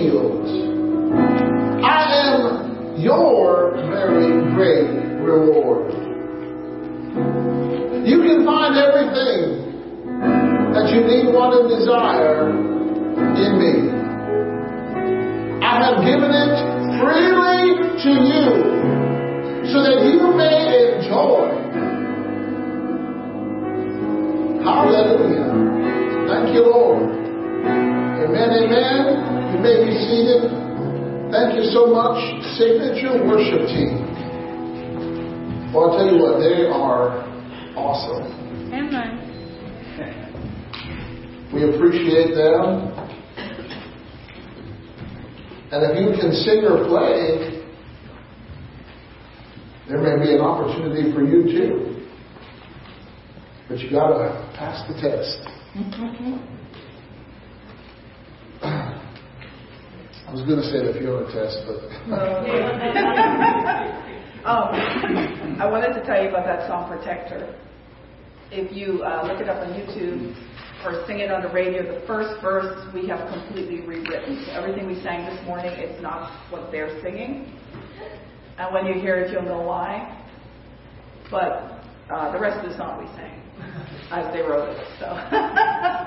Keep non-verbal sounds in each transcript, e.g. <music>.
shield. I am your very great reward. You can find everything that you need, want, and desire in me. I have given it freely to you so that you may enjoy. Hallelujah. Thank you, Lord. Thank you so much, Signature Worship Team. Well, I'll tell you what, they are awesome. Amen. <laughs> We appreciate them. And if you can sing or play, there may be an opportunity for you too. But you gotta pass the test. <laughs> I was going to say the Fiona test, but. <laughs> um, I wanted to tell you about that song Protector. If you uh, look it up on YouTube or sing it on the radio, the first verse we have completely rewritten. So everything we sang this morning is not what they're singing. And when you hear it, you'll know why. But uh, the rest of the song we sang as they wrote it. So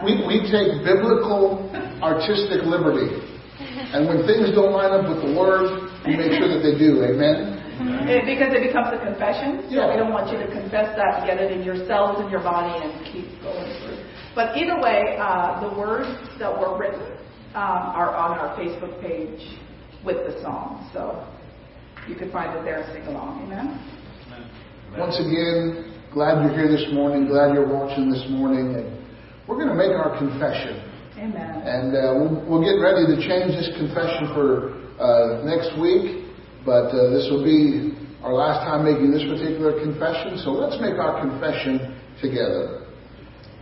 we, we take biblical artistic liberty and when things don't line up with the word, we make sure that they do. Amen? It- because it becomes a confession. So Yeah. we don't want you to confess that, get it in your cells in your body, and keep going through. But either way, uh, the words that were written um, are on our Facebook page with the song. So you can find it there and sing along. Amen. Once again, glad you're here this morning. Glad you're watching this morning. And we're going to make our confession. Amen. And uh, we'll, we'll get ready to change this confession for uh, next week. But uh, this will be our last time making this particular confession. So let's make our confession together.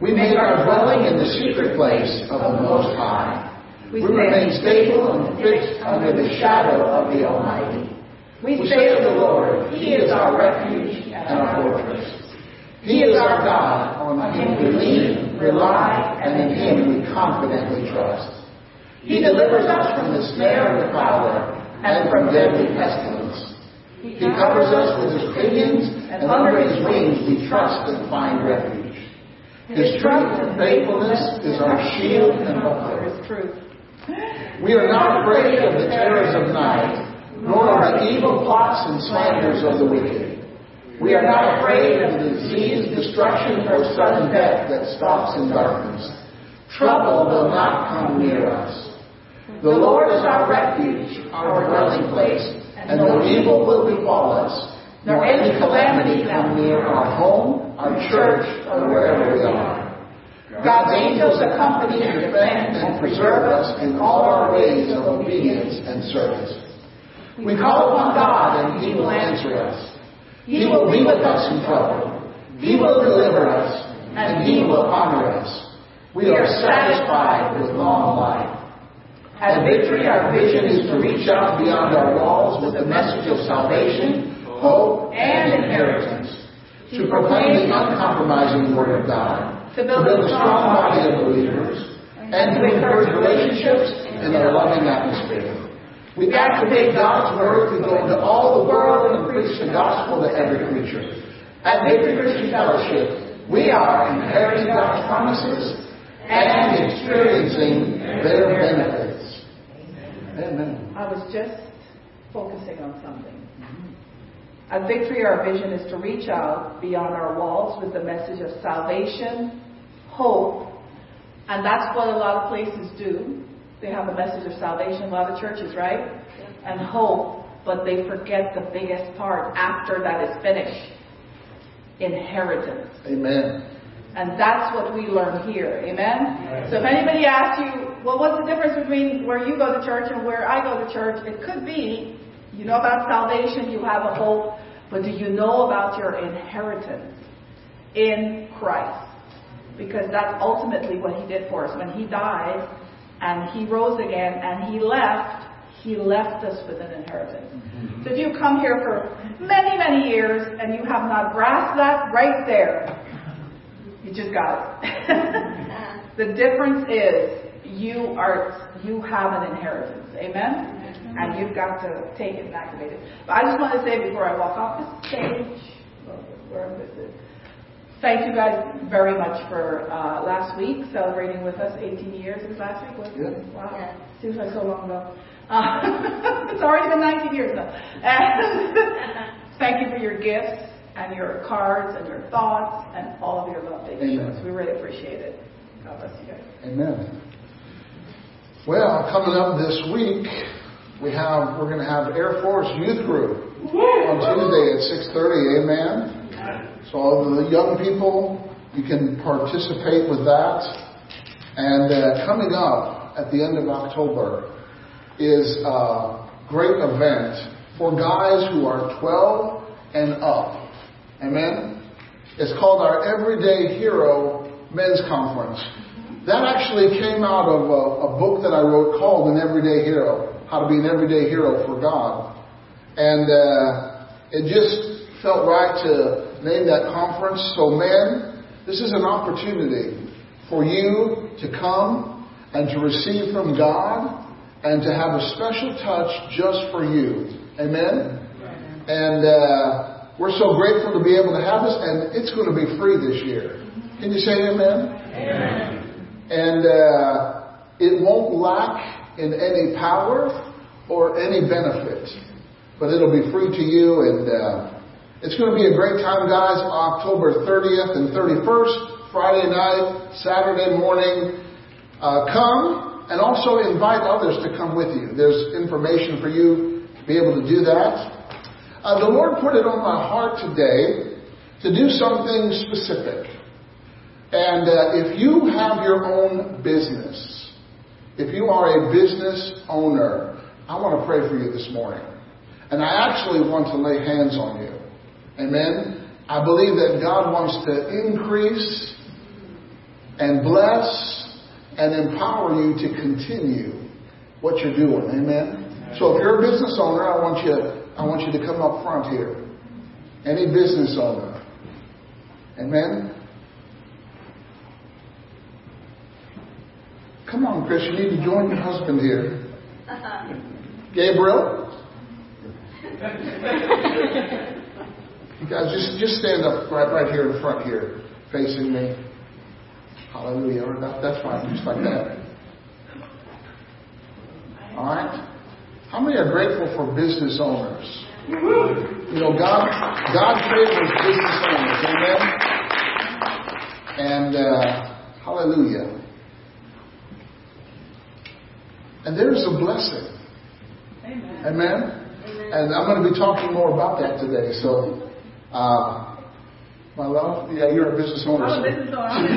We make our dwelling in the secret place of the Most High. We remain stable and fixed under the shadow of the Almighty. We say of the Lord, He is our refuge and our fortress. He is our God, on Him we lean, rely, and in Him we confidently trust. He delivers us from the snare of the fowler and from deadly pestilence. He covers us with His pinions, and under His wings we trust and find refuge. His truth and faithfulness is our shield and buckler. We are not afraid of the terrors of night, nor of the evil plots and slanders of the wicked. We are not afraid of disease, destruction, or sudden death that stalks in darkness. Trouble will not come near us. The Lord is our refuge, our dwelling place, and no evil will befall us, nor any calamity come near our home, our church, or wherever we are. God's angels accompany and defend and preserve us in all our ways of obedience and service. We call upon God and He will answer us. He will be with us in trouble. He will deliver us and He will honor us. We are satisfied with long life. At Victory, our vision is to reach out beyond our walls with the message of salvation, hope, and inheritance. To proclaim the uncompromising Word of God. To build a strong body of believers. And to encourage relationships in a loving atmosphere. We activate God's Word to go into all the world and preach the gospel to every creature. At Victory Christian Fellowship, we are inheriting God's promises and experiencing their benefits. Amen. I was just focusing on something. At Victory, our vision is to reach out beyond our walls with the message of salvation, hope, and that's what a lot of places do. They have a message of salvation, a lot of churches, right? And hope, but they forget the biggest part after that is finished inheritance. Amen. And that's what we learn here. Amen? So if anybody asks you, well, what's the difference between where you go to church and where I go to church? It could be, you know about salvation, you have a hope, but do you know about your inheritance in Christ? Because that's ultimately what he did for us. When he died and he rose again and he left, he left us with an inheritance. Mm-hmm. So if you've come here for many, many years and you have not grasped that right there, you just got it. <laughs> the difference is you are you have an inheritance. Amen? Mm-hmm. And you've got to take it and activate it. But I just want to say before I walk off the stage, where this is, thank you guys very much for uh, last week celebrating with us 18 years. It was last week, wasn't it? Yeah. Wow. Yeah. Seems like so long ago. Uh, <laughs> it's already been 19 years now. And <laughs> thank you for your gifts and your cards and your thoughts and all of your love that you show Amen. us. We really appreciate it. God bless you guys. Amen. Well, coming up this week, we have we're going to have Air Force Youth Group on Tuesday at 6:30. Amen. So all the young people, you can participate with that. And uh, coming up at the end of October is a great event for guys who are 12 and up. Amen. It's called our Everyday Hero Men's Conference. That actually came out of a, a book that I wrote called An Everyday Hero How to Be an Everyday Hero for God. And uh, it just felt right to name that conference. So, men, this is an opportunity for you to come and to receive from God and to have a special touch just for you. Amen? And uh, we're so grateful to be able to have this, and it's going to be free this year. Can you say amen? Amen. And uh, it won't lack in any power or any benefit, but it'll be free to you. And uh, it's going to be a great time, guys. October 30th and 31st, Friday night, Saturday morning. Uh, come and also invite others to come with you. There's information for you to be able to do that. Uh, the Lord put it on my heart today to do something specific. And uh, if you have your own business, if you are a business owner, I want to pray for you this morning. And I actually want to lay hands on you. Amen. I believe that God wants to increase and bless and empower you to continue what you're doing. Amen. So if you're a business owner, I want you I want you to come up front here. Any business owner. Amen. Come Chris, you need to join your husband here. Gabriel? You guys, just, just stand up right, right here in front here, facing me. Hallelujah. That, that's fine, just like that. All right? How many are grateful for business owners? You know, God, God favors business owners. Amen? And uh, hallelujah. And there's a blessing. Amen. Amen? And I'm going to be talking more about that today. So, uh, my love, yeah, you're a business owner. I'm a business owner. <laughs> You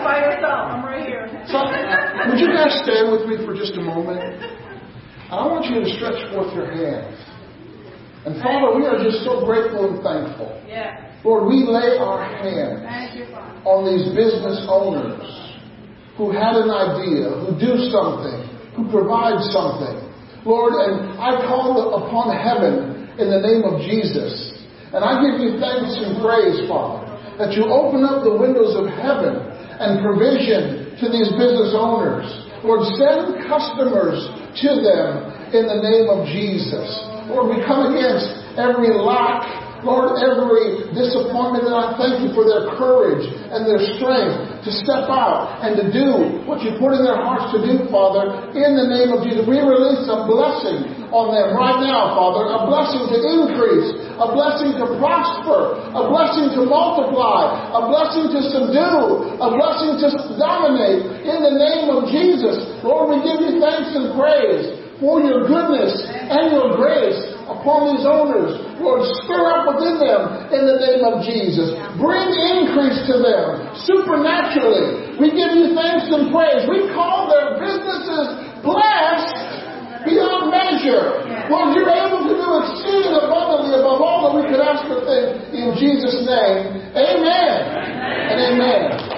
by yourself. I'm right here. So, would you guys stand with me for just a moment? I want you to stretch forth your hands. And Father, we are just so grateful and thankful. Yeah. Lord, we lay our hands you, on these business owners who had an idea, who do something, who provide something. Lord, and I call upon heaven in the name of Jesus. And I give you thanks and praise, Father, that you open up the windows of heaven and provision to these business owners. Lord, send customers to them in the name of Jesus. Lord, we come against every lack, Lord, every disappointment, and I thank you for their courage and their strength to step out and to do what you put in their hearts to do, Father, in the name of Jesus. We release a blessing on them right now, Father, a blessing to increase, a blessing to prosper, a blessing to multiply, a blessing to subdue, a blessing to dominate in the name of Jesus. Lord, we give you thanks and praise for your goodness and your grace upon these owners. Lord, stir up within them in the name of Jesus. Bring increase to them supernaturally. We give you thanks and praise. We call their businesses blessed beyond measure. Lord, you're able to do exceeding abundantly above all that we could ask or think in Jesus' name. Amen. And amen.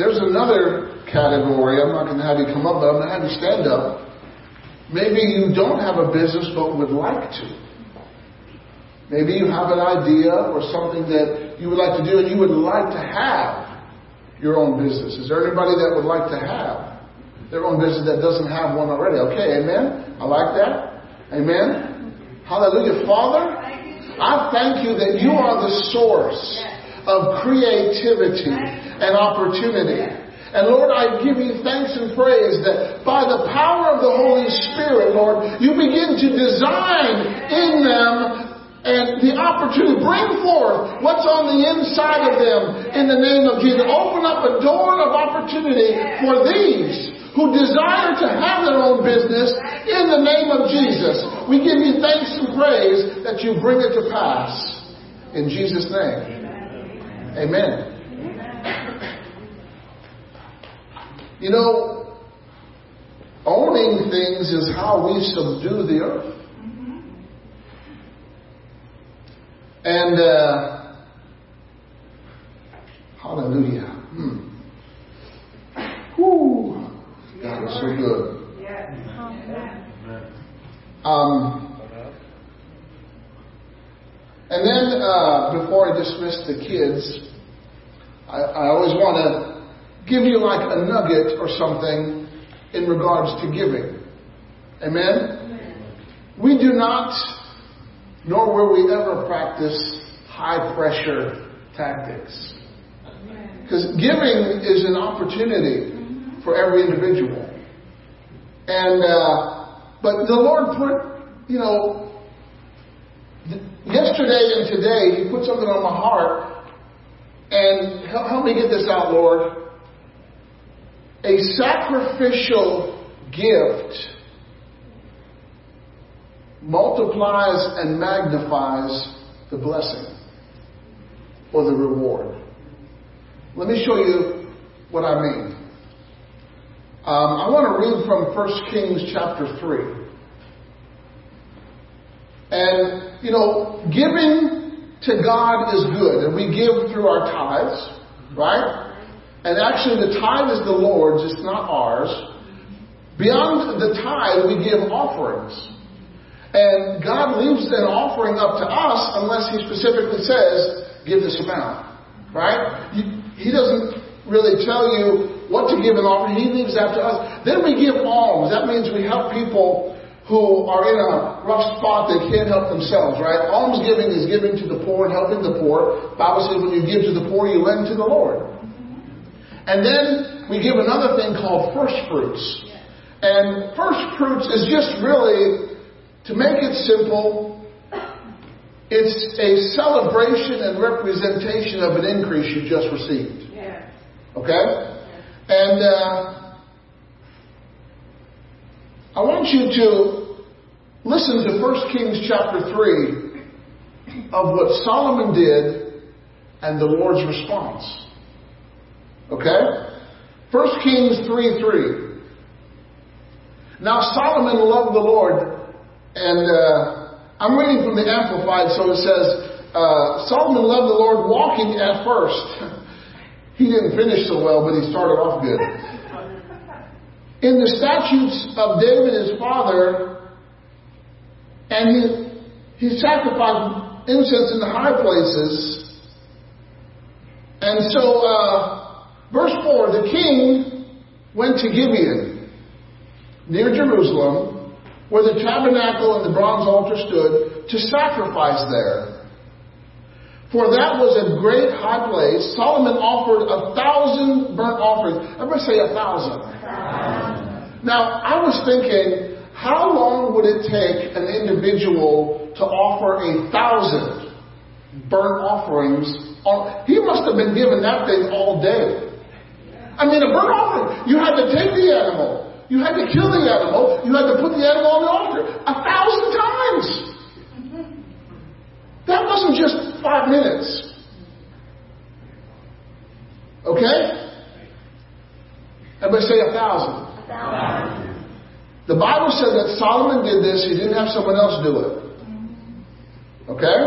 There's another category. I'm not going to have you come up, but I'm going to have you stand up. Maybe you don't have a business but would like to. Maybe you have an idea or something that you would like to do and you would like to have your own business. Is there anybody that would like to have their own business that doesn't have one already? Okay, amen. I like that. Amen. Hallelujah. Father, I thank you that you are the source of creativity and opportunity. And Lord, I give you thanks and praise that by the power of the Holy Spirit, Lord, you begin to design in them and the opportunity, bring forth what's on the inside of them in the name of Jesus. Open up a door of opportunity for these who desire to have their own business in the name of Jesus. We give you thanks and praise that you bring it to pass. In Jesus' name. Amen. You know, owning things is how we subdue the earth. And uh, hallelujah. Hmm. Whew. God is so good. Um, and then uh, before I dismiss the kids, I, I always want to give you like a nugget or something in regards to giving. Amen? We do not, nor will we ever practice high pressure tactics. Because giving is an opportunity for every individual. And, uh, but the Lord put, you know, yesterday and today, He put something on my heart. And help, help me get this out, Lord. A sacrificial gift multiplies and magnifies the blessing or the reward. Let me show you what I mean. Um, I want to read from 1 Kings chapter 3. And, you know, giving to God is good, and we give through our tithes, right? And actually, the tithe is the Lord's, it's not ours. Beyond the tithe, we give offerings. And God leaves an offering up to us unless He specifically says, give this amount. Right? He doesn't really tell you what to give an offering. He leaves that to us. Then we give alms. That means we help people who are in a rough spot they can't help themselves, right? Alms giving is giving to the poor and helping the poor. Bible says when you give to the poor, you lend to the Lord. And then we give another thing called first fruits. And first fruits is just really, to make it simple, it's a celebration and representation of an increase you just received. Okay? And uh, I want you to listen to 1 Kings chapter 3 of what Solomon did and the Lord's response. Okay? 1 Kings 3 3. Now Solomon loved the Lord, and uh, I'm reading from the Amplified, so it says, uh, Solomon loved the Lord walking at first. <laughs> he didn't finish so well, but he started off good in the statutes of David his father, and he, he sacrificed incense in the high places. And so, uh, verse 4 the king went to Gibeon, near Jerusalem, where the tabernacle and the bronze altar stood, to sacrifice there. For that was a great high place. Solomon offered a thousand burnt offerings. Everybody say a thousand. Now, I was thinking, how long would it take an individual to offer a thousand burnt offerings? On, he must have been given that thing all day. I mean, a burnt offering, you had to take the animal. You had to kill the animal. You had to put the animal on the altar. A thousand times. That wasn't just five minutes. Okay? Everybody say a thousand. A thousand. The Bible said that Solomon did this, he didn't have someone else do it. Okay?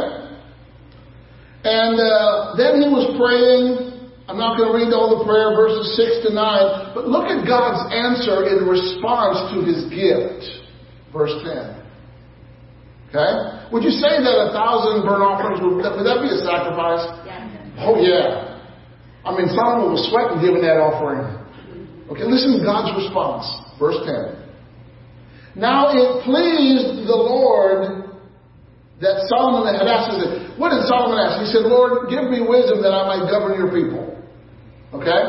And uh, then he was praying. I'm not going to read all the prayer, verses 6 to 9, but look at God's answer in response to his gift. Verse 10. Okay? Would you say that a thousand burnt offerings, would that, would that be a sacrifice? Yeah. Oh, yeah. I mean, Solomon was sweating giving that offering. Okay, listen to God's response. Verse 10. Now it pleased the Lord that Solomon had asked. This. What did Solomon ask? He said, Lord, give me wisdom that I might govern your people. Okay?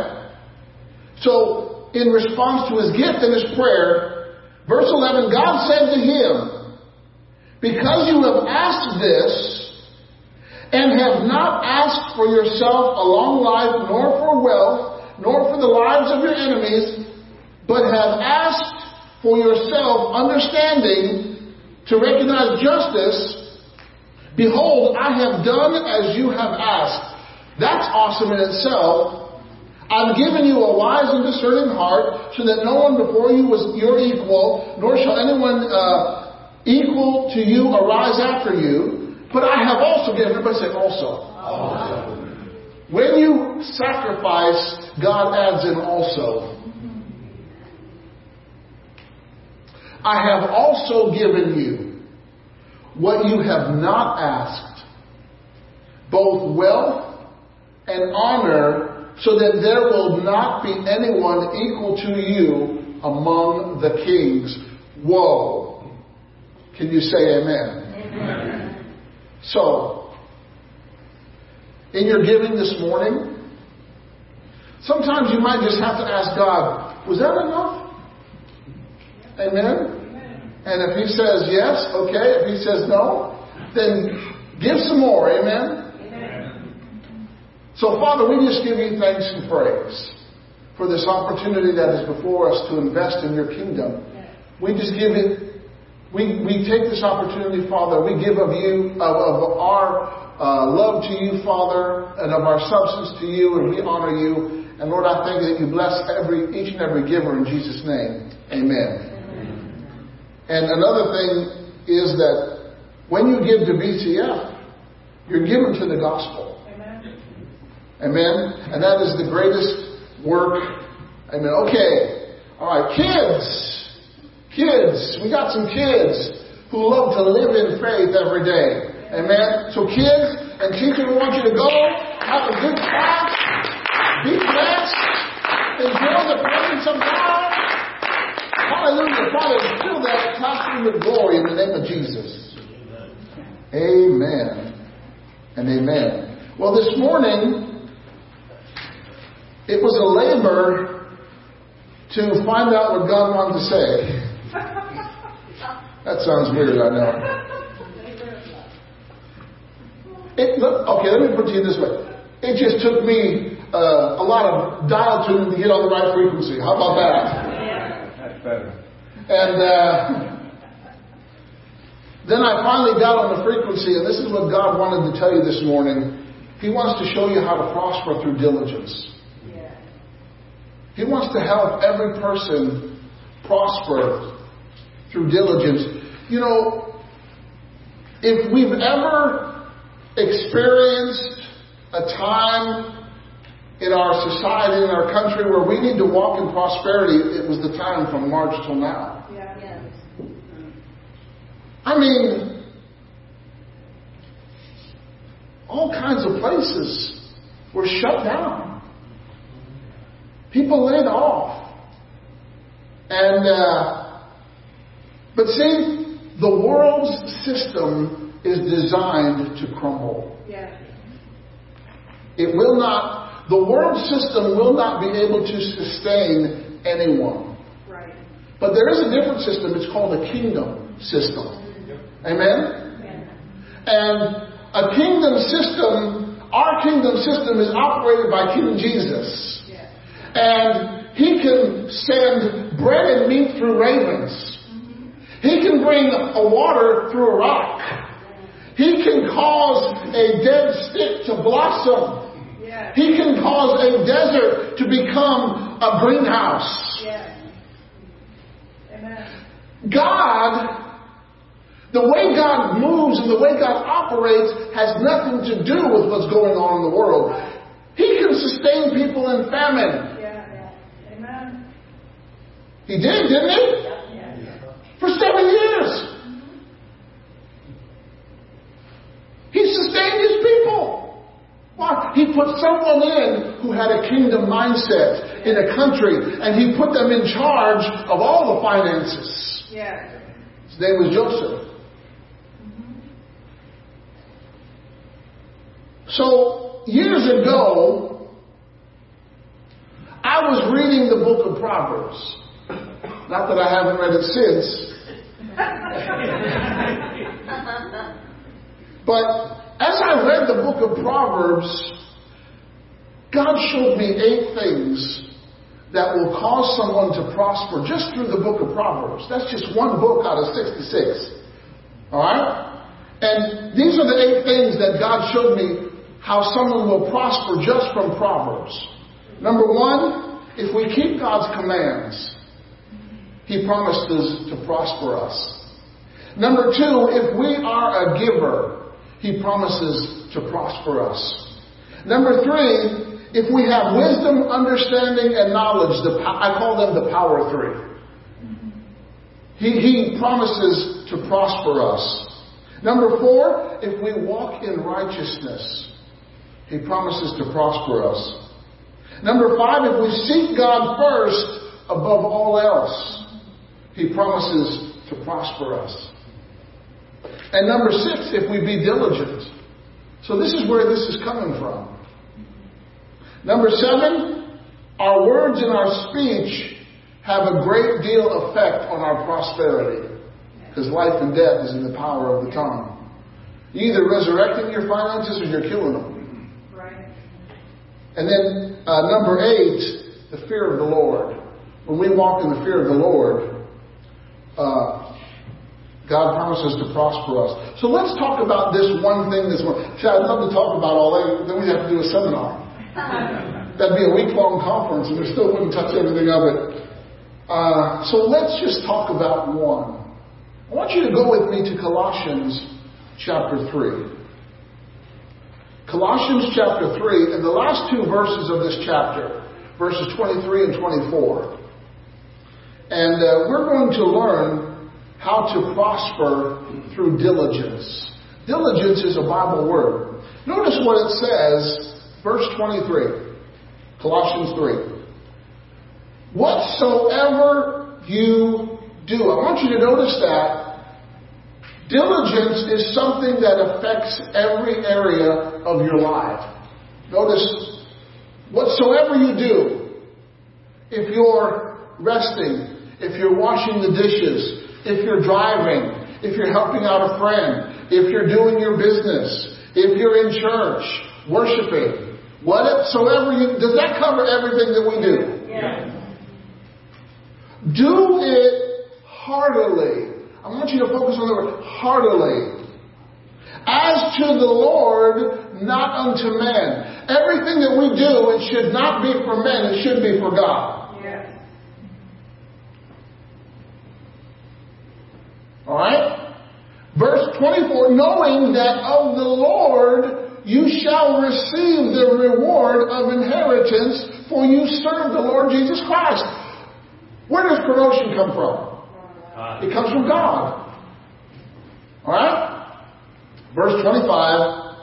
So, in response to his gift and his prayer, verse 11, God said to him, because you have asked this, and have not asked for yourself a long life, nor for wealth, nor for the lives of your enemies, but have asked for yourself understanding to recognize justice, behold, I have done as you have asked. That's awesome in itself. I've given you a wise and discerning heart, so that no one before you was your equal, nor shall anyone uh, equal to you arise after you, but I have also given, everybody say also. also. When you sacrifice, God adds in also. I have also given you. what you have not asked, both wealth and honor, so that there will not be anyone equal to you among the kings. Whoa. Can you say amen? Amen. So, in your giving this morning, sometimes you might just have to ask God, was that enough? Amen? And if He says yes, okay. If He says no, then give some more. Amen? Amen. So, Father, we just give you thanks and praise for this opportunity that is before us to invest in your kingdom. We just give it, we, we take this opportunity, Father, we give of you, of, of our uh, love to you, Father, and of our substance to you, and we honor you. And Lord, I thank you that you bless every, each and every giver in Jesus' name. Amen. And another thing is that when you give to BCF, you're given to the gospel. Amen. Amen? And that is the greatest work. Amen. Okay. All right. Kids. Kids. We got some kids who love to live in faith every day. Amen. So kids and teachers, we want you to go, have a good class, be blessed, enjoy the presence of God. Hallelujah. Father, fill that classroom with glory in the name of Jesus. Amen. And amen. Well, this morning, it was a labor to find out what God wanted to say. That sounds weird, I know. It, okay, let me put it to you this way. It just took me uh, a lot of dial tuning to get on the right frequency. How about that? That's better. And uh, then I finally got on the frequency, and this is what God wanted to tell you this morning. He wants to show you how to prosper through diligence. He wants to help every person prosper through diligence. You know, if we've ever experienced a time in our society, in our country, where we need to walk in prosperity, it was the time from March till now. Yeah. Yes. I mean, all kinds of places were shut down. People laid off. And, uh, but see, the world's system is designed to crumble. Yeah. It will not, the world system will not be able to sustain anyone. Right. But there is a different system. It's called a kingdom system. Amen? Yeah. And a kingdom system, our kingdom system is operated by King Jesus. And he can send bread and meat through ravens. He can bring a water through a rock. He can cause a dead stick to blossom. He can cause a desert to become a greenhouse. God, the way God moves and the way God operates has nothing to do with what's going on in the world. He can sustain people in famine. Yeah. Yeah. Amen. He did, didn't he? For seven years. He sustained his people. Why? He put someone in who had a kingdom mindset in a country, and he put them in charge of all the finances. Yeah. His name was Joseph. So, years ago, I was reading the book of Proverbs. Not that I haven't read it since. But as I read the book of Proverbs, God showed me eight things that will cause someone to prosper just through the book of Proverbs. That's just one book out of 66. Alright? And these are the eight things that God showed me how someone will prosper just from Proverbs. Number one, if we keep God's commands, He promises to prosper us. Number two, if we are a giver, He promises to prosper us. Number three, if we have wisdom, understanding, and knowledge, the, I call them the power three. He, he promises to prosper us. Number four, if we walk in righteousness, He promises to prosper us. Number five, if we seek God first above all else, He promises to prosper us. And number six, if we be diligent. So this is where this is coming from. Number seven, our words and our speech have a great deal effect on our prosperity. Because life and death is in the power of the tongue. You're either resurrecting your finances or you're killing them. And then uh, number eight, the fear of the Lord. When we walk in the fear of the Lord, uh, God promises to prosper us. So let's talk about this one thing this morning. See, I'd love to talk about all that. Then we'd have to do a seminar. <laughs> That'd be a week long conference, and we still wouldn't touch everything of it. Uh, so let's just talk about one. I want you to go with me to Colossians chapter 3. Colossians chapter 3, and the last two verses of this chapter, verses 23 and 24. And uh, we're going to learn how to prosper through diligence. Diligence is a Bible word. Notice what it says, verse 23, Colossians 3. Whatsoever you do, I want you to notice that diligence is something that affects every area of your life. Notice, whatsoever you do, if you're resting, if you're washing the dishes, if you're driving, if you're helping out a friend, if you're doing your business, if you're in church, worshiping, whatsoever you, does that cover everything that we do? Yes. Do it heartily. I want you to focus on the word heartily. As to the Lord, not unto men. Everything that we do, it should not be for men, it should be for God. Yes. Alright? Verse 24, knowing that of the Lord you shall receive the reward of inheritance, for you serve the Lord Jesus Christ. Where does promotion come from? It comes from God. Alright? Verse 25.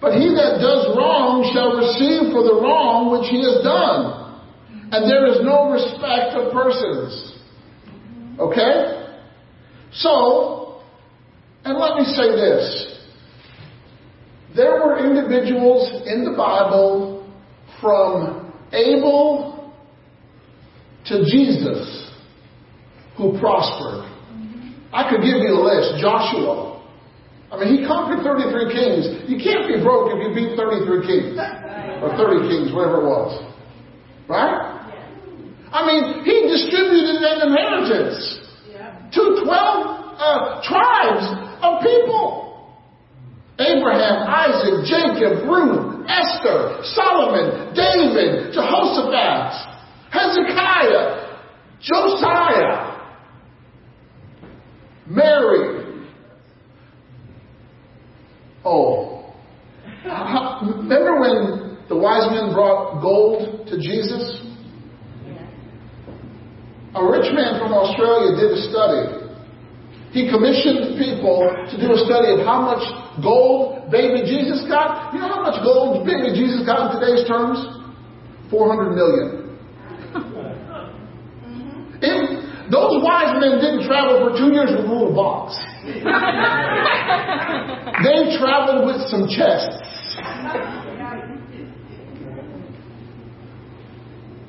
But he that does wrong shall receive for the wrong which he has done. And there is no respect of persons. Okay? So, and let me say this. There were individuals in the Bible from Abel to Jesus who prospered. I could give you a list. Joshua. I mean, he conquered 33 kings. You can't be broke if you beat 33 kings. Or 30 kings, whatever it was. Right? I mean, he distributed an inheritance to 12 uh, tribes of people. Abraham, Isaac, Jacob, Ruth, Esther, Solomon, David, Jehoshaphat, Hezekiah, Josiah, Mary. Oh. Remember when the wise men brought gold to Jesus? A rich man from Australia did a study. He commissioned people to do a study of how much gold baby Jesus got. You know how much gold baby Jesus got in today's terms? 400 million. Mm-hmm. If those wise men didn't travel for two years with a little box. <laughs> they traveled with some chests.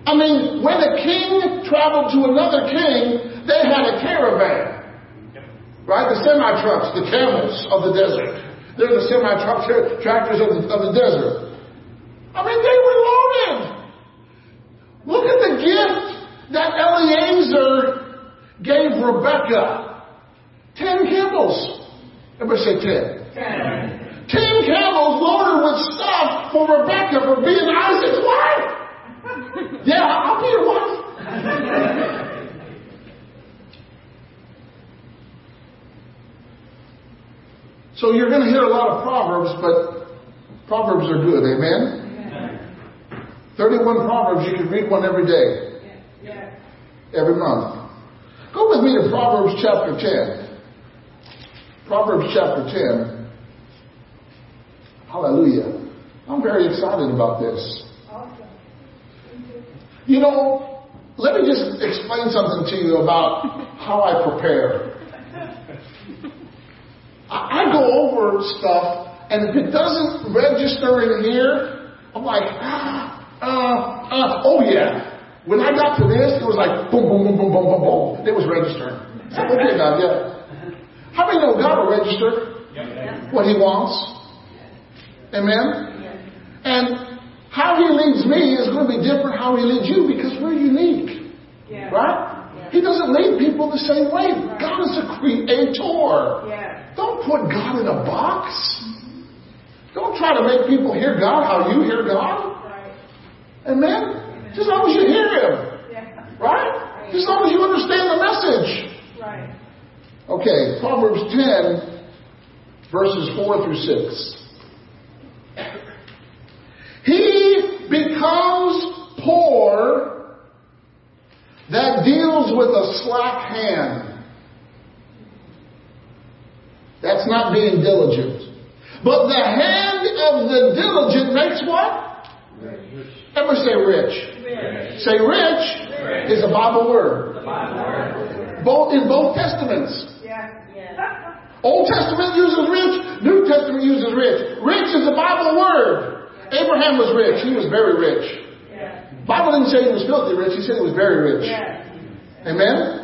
I mean, when a king traveled to another king, they had a caravan. Right? The semi trucks, the camels of the desert. They're the semi truck tractors of the, of the desert. I mean, they were loaded. Look at the gift that Eliezer gave Rebecca. Ten camels. Everybody say ten. Ten camels loaded with stuff for Rebecca for being Isaac's wife. Yeah, I'll your wife. So you're going to hear a lot of proverbs, but proverbs are good. Amen. 31 proverbs. You can read one every day, every month. Go with me to Proverbs chapter 10. Proverbs chapter 10. Hallelujah. I'm very excited about this. Awesome. You know, let me just explain something to you about how I prepare. I, I go over stuff, and if it doesn't register in here, I'm like, ah, uh, uh, oh yeah. When I got to this, it was like boom, boom, boom, boom, boom, boom, boom. It was registering. So, okay, God, yeah. How many know God will register what He wants? Amen? And how He leads me is going to be different how He leads you because we're unique. Yeah. Right? He doesn't lead people the same way. God is a creator. Yeah. Don't put God in a box. Don't try to make people hear God how you hear God. Right. Amen? Just as long as you hear Him. Yeah. Right? Just as long as you understand the message. Right. Okay, Proverbs 10, verses 4 through 6. He becomes poor that deals with a slack hand. That's not being diligent. But the hand of the diligent makes what? Everybody say rich. Rich. Say rich is a Bible word. Both in both testaments. Yeah. Old Testament uses rich, New Testament uses rich. Rich is a Bible word. Abraham was rich. He was very rich. Yeah. Bible didn't say he was filthy rich. He said he was very rich. Yeah. Amen?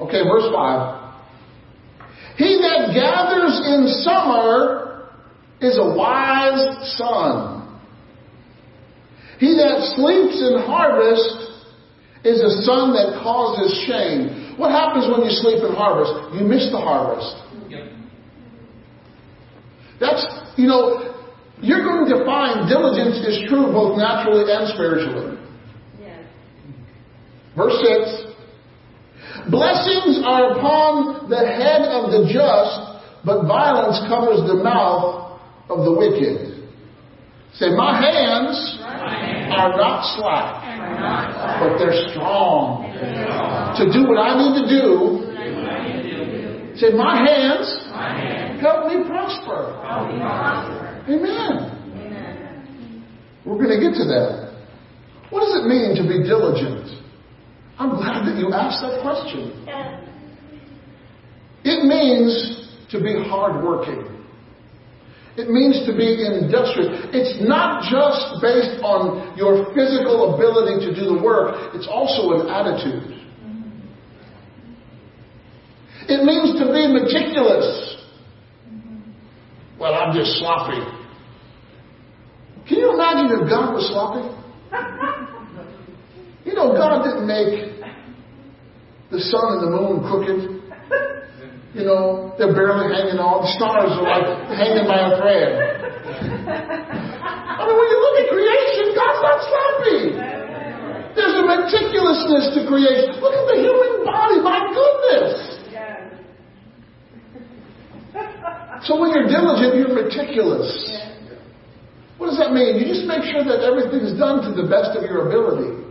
Okay, verse 5. He that gathers in summer is a wise son. He that sleeps in harvest is a son that causes shame. What happens when you sleep in harvest? You miss the harvest. That's, you know, you're going to find diligence is true both naturally and spiritually. Verse 6 Blessings are upon the head of the just, but violence covers the mouth of the wicked. Say, my hands are not slack, but they're strong to do what I need to do. Say, my hands help me prosper. Amen. We're going to get to that. What does it mean to be diligent? I'm glad that you asked that question. It means to be hardworking. It means to be industrious. It's not just based on your physical ability to do the work, it's also an attitude. It means to be meticulous. Mm-hmm. Well, I'm just sloppy. Can you imagine if God was sloppy? You know, God didn't make the sun and the moon crooked. You know, they're barely hanging on. The stars are like hanging by a thread. I mean, when you look at creation, God's not sloppy. There's a meticulousness to creation. Look at the human body. My goodness. So when you're diligent, you're meticulous. Mean? You just make sure that everything's done to the best of your ability.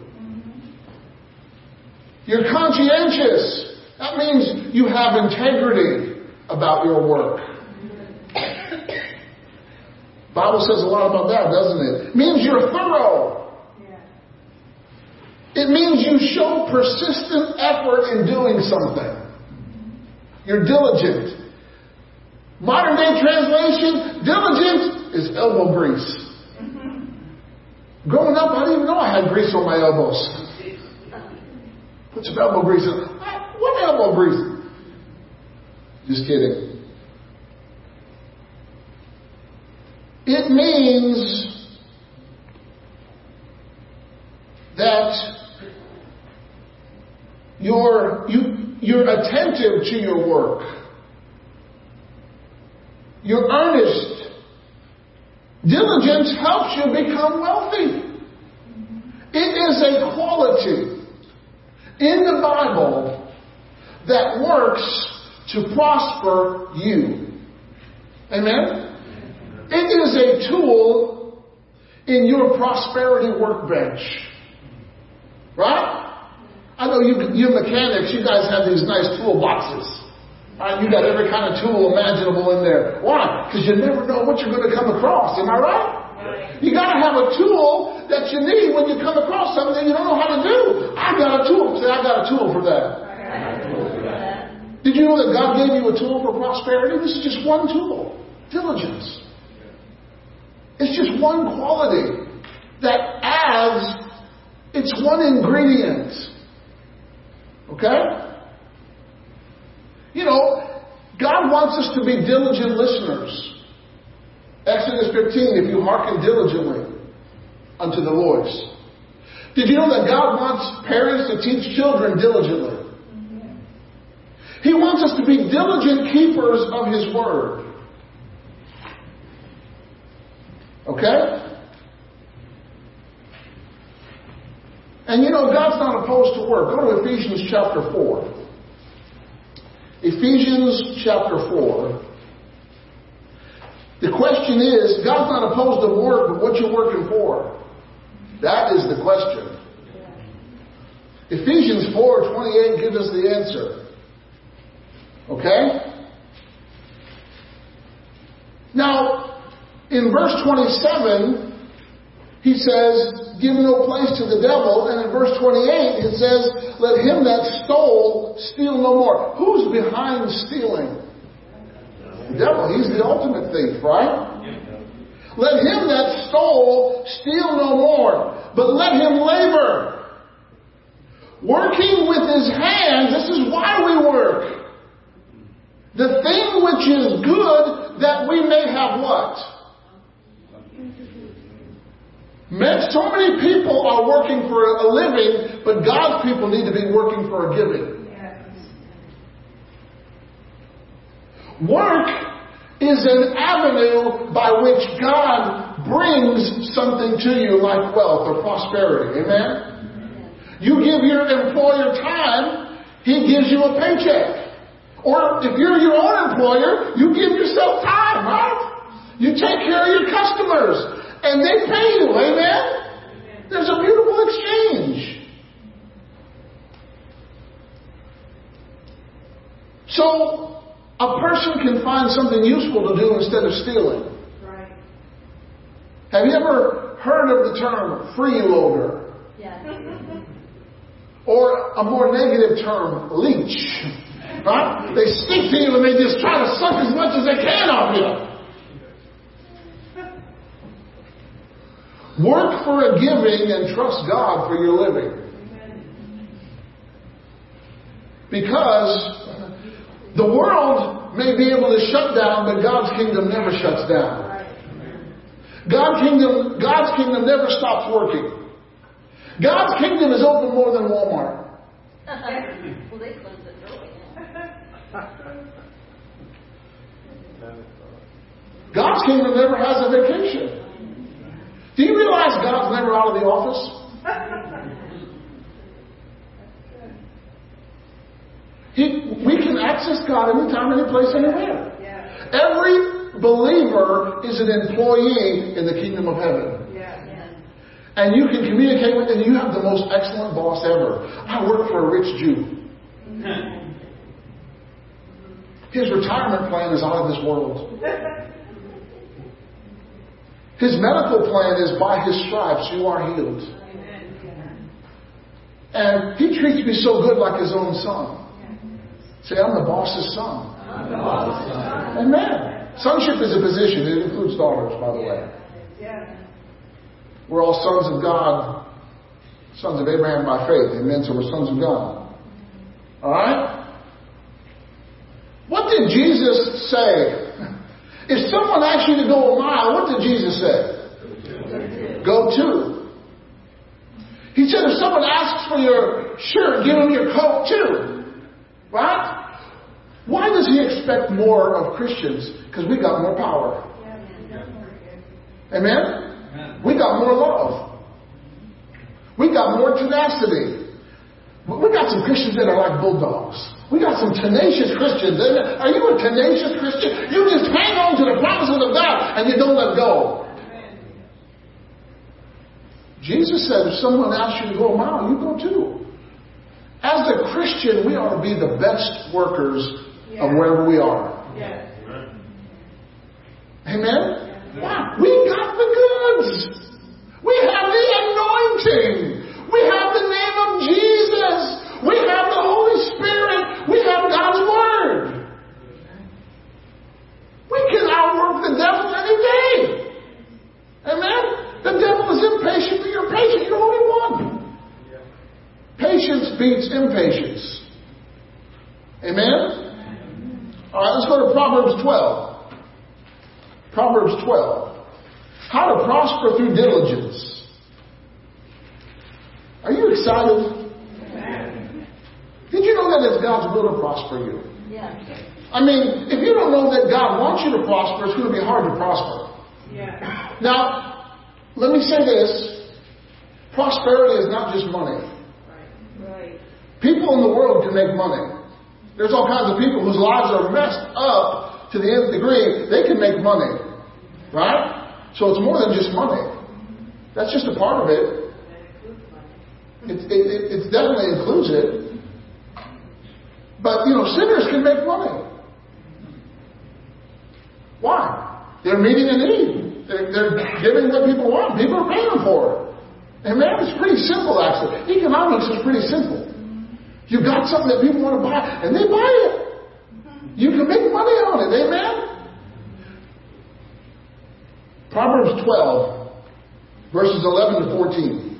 You're conscientious. That means you have integrity about your work. Bible says a lot about that, doesn't it? It means you're thorough. It means you show persistent effort in doing something. You're diligent. Modern day translation, diligent is elbow grease. Growing up, I didn't even know I had grease on my elbows. Put your elbow grease on. What elbow grease? Just kidding. It means that you're, you, you're attentive to your work. You're earnest. Diligence helps you become wealthy. It is a quality in the Bible that works to prosper you. Amen? It is a tool in your prosperity workbench. Right? I know you, you mechanics, you guys have these nice toolboxes. Right? You got every kind of tool imaginable in there. Why? Because you never know what you're going to come across. Am I right? You got to have a tool that you need when you come across something you don't know how to do. I got a tool. Say, I got a tool for that. Did you know that God gave you a tool for prosperity? This is just one tool. Diligence. It's just one quality that adds, it's one ingredient. Okay? You know, God wants us to be diligent listeners. Exodus 15, if you hearken diligently unto the voice. Did you know that God wants parents to teach children diligently? He wants us to be diligent keepers of His Word. Okay? And you know, God's not opposed to work. Go to Ephesians chapter 4. Ephesians chapter 4. The question is, God's not opposed to work, but what you're working for? That is the question. Ephesians 4:28 gives us the answer. Okay? Now, in verse 27, he says, give no place to the devil. And in verse 28, it says, let him that stole steal no more. Who's behind stealing? The devil. He's the ultimate thief, right? Let him that stole steal no more, but let him labor. Working with his hands, this is why we work. The thing which is good that we may have what? Men, so many people are working for a living, but God's people need to be working for a giving. Work is an avenue by which God brings something to you like wealth or prosperity. Amen? You give your employer time, he gives you a paycheck. Or if you're your own employer, you give yourself time, right? You take care of your customers and they pay you. Amen? There's a beautiful exchange. So, a person can find something useful to do instead of stealing. Right. Have you ever heard of the term freeloader? Yes. <laughs> Or a more negative term, leech. Right? They stick to you and they just try to suck as much as they can off you. Work for a giving and trust God for your living. Because the world may be able to shut down, but God's kingdom never shuts down. God's kingdom, God's kingdom never stops working. God's kingdom is open more than Walmart. <laughs> well, they close the door. God's kingdom never has a vacation. Do you realize God's never out of the office? He, we can access God anytime, any place, anywhere. Every believer is an employee in the kingdom of heaven. And you can communicate with, and you have the most excellent boss ever. I work for a rich Jew. <laughs> His retirement plan is out of this world. <laughs> His medical plan is by his stripes you are healed. And he treats me so good like his own son. Say, I'm the boss's son. Amen. Sonship is a position. It includes daughters, by the way. We're all sons of God, sons of Abraham by faith. Amen. So we're sons of God. All right? What did Jesus say if someone asks you to go a mile, what did Jesus say? Go two. He said if someone asks for your shirt, give them your coat too. Right? Why does he expect more of Christians? Because we got more power. Amen? We got more love. We got more tenacity. We got some Christians that are like bulldogs. We got some tenacious Christians. Are you a tenacious Christian? You just hang on to the promises of God and you don't let go. Jesus said, if someone asks you to go a mile, you go two. As a Christian, we ought to be the best workers of wherever we are. Yes. Amen? Why? We got the goods. We have the anointing. We have the name of Jesus. We have the Holy Spirit. We have God's Word. We can outwork the devil any day. Amen? The devil is impatient, but you're patient. You're only one. Patience beats impatience. Amen? All right, let's go to Proverbs 12. Proverbs 12. How to prosper through diligence. Are you excited? Did you know that it's God's will to prosper you? Yes. I mean, if you don't know that God wants you to prosper, it's going to be hard to prosper. Yes. Now, let me say this. Prosperity is not just money. Right. People in the world can make money. There's all kinds of people whose lives are messed up to the nth degree. They can make money. Right? So it's more than just money. That's just a part of it. It, it, it, it definitely includes it. But, you know, sinners can make money. Why? They're meeting a need. They're, they're giving what people want. People are paying for it. Amen? It's pretty simple, actually. Economics is pretty simple. You've got something that people want to buy, and they buy it. You can make money on it. Amen? Proverbs 12, verses 11 to 14.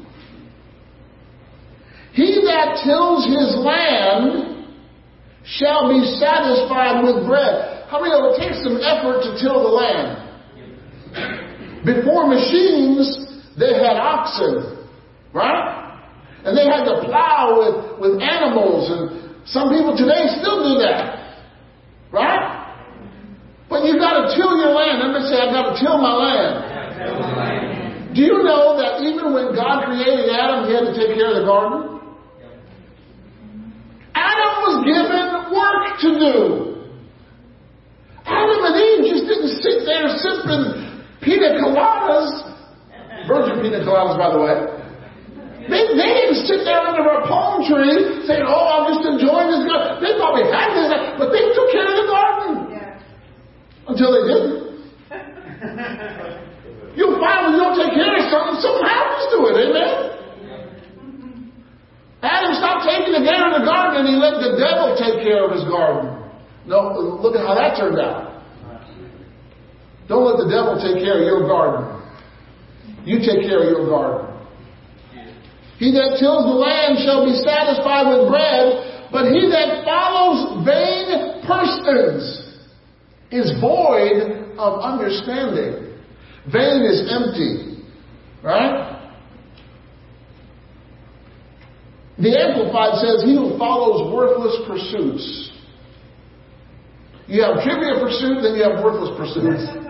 He that tills his land shall be satisfied with bread. How many know it takes some effort to till the land? Before machines, they had oxen, right? And they had to plow with, with animals, and some people today still do that, right? But you got to till your land. Everybody say, I've got to till my land. Do you know that even when God created Adam, he had to take care of the garden? Adam was given work to do. Adam and Eve just didn't sit there sipping pina coladas, virgin pina coladas, by the way. They, they didn't sit there under a palm tree saying, Oh, I'm just enjoying this garden. They probably had this, but they took care of the garden Yes. until they didn't. <laughs> You'll find when you don't take care of something, something happens to it, amen? Adam stopped taking the care of the garden and he let the devil take care of his garden. No, look at how that turned out. Don't let the devil take care of your garden. You take care of your garden. He that tills the land shall be satisfied with bread, but he that follows vain persons is void of understanding. Vain is empty. Right? The Amplified says, He who follows worthless pursuits. You have trivial pursuit, then you have worthless pursuits.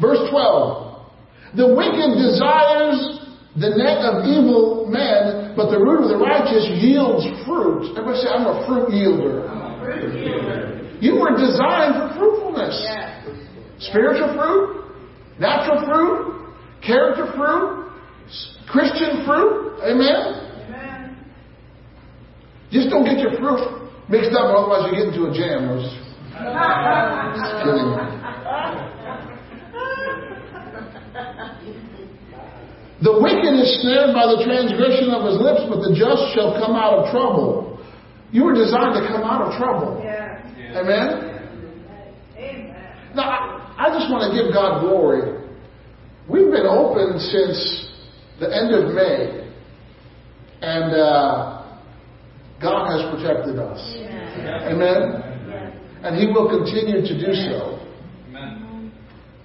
Verse 12. The wicked desires the net of evil men, but the root of the righteous yields fruit. Everybody say, I'm a fruit yielder. You were designed for fruitfulness. Yes. Spiritual fruit, natural fruit, character fruit, Christian fruit. Amen? Amen. Just don't get your fruit mixed up, otherwise you get into a jam. Just kidding. <laughs> The wicked is snared by the transgression of his lips, but the just shall come out of trouble. You were designed to come out of trouble. Yes. Amen? Amen. Now, I, I just want to give God glory. We've been open since the end of May, and uh, God has protected us. Amen? And He will continue to do so.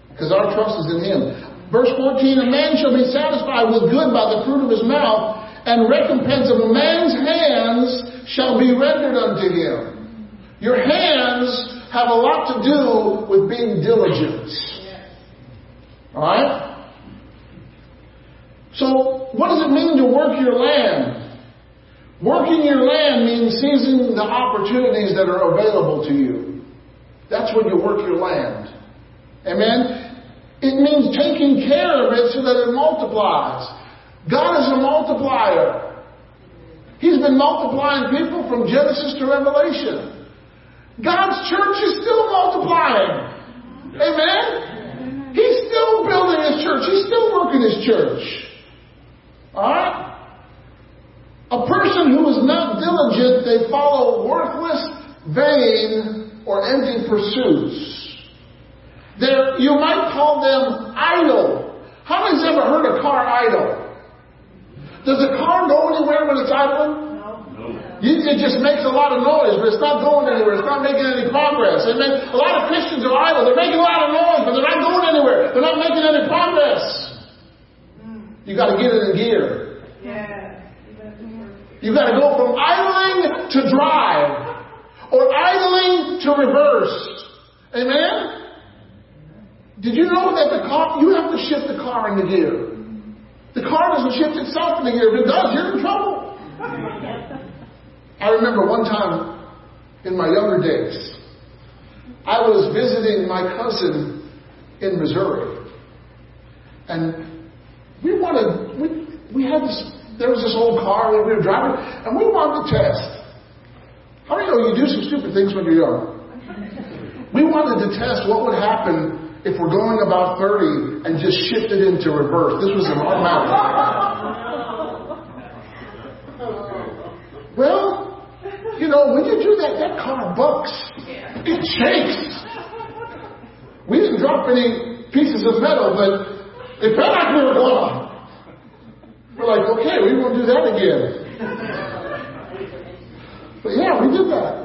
Because our trust is in Him. Verse 14 A man shall be satisfied with good by the fruit of his mouth, and recompense of a man's hands shall be rendered unto him. Your hands have a lot to do with being diligent. Alright? So, what does it mean to work your land? Working your land means seizing the opportunities that are available to you. That's when you work your land. Amen? It means taking care of it so that it multiplies. God is a multiplier. He's been multiplying people from Genesis to Revelation. God's church is still multiplying. Amen? He's still building his church. He's still working his church. Alright? A person who is not diligent, they follow worthless, vain, or empty pursuits. They're, you might call them idle. How many's ever heard a car idle? Does a car go anywhere when it's idling? You, it just makes a lot of noise, but it's not going anywhere. It's not making any progress. Amen. A lot of Christians are idle. They're making a lot of noise, but they're not going anywhere. They're not making any progress. Hmm. You got to get it in gear. Yeah. You got to go from idling to drive, or idling to reverse. Amen. Did you know that the car? You have to shift the car into gear. The car doesn't shift itself in the gear. If it does, you're in trouble. I remember one time in my younger days, I was visiting my cousin in Missouri. And we wanted, we, we had this, there was this old car that we were driving, and we wanted to test. How many know you do some stupid things when you're young? We wanted to test what would happen if we're going about 30 and just shift it into reverse. This was an automatic. Well, you know, when you do that, that car bucks. It shakes. We didn't drop any pieces of metal, but it felt like we were going. We're like, okay, we won't do that again. But yeah, we did that.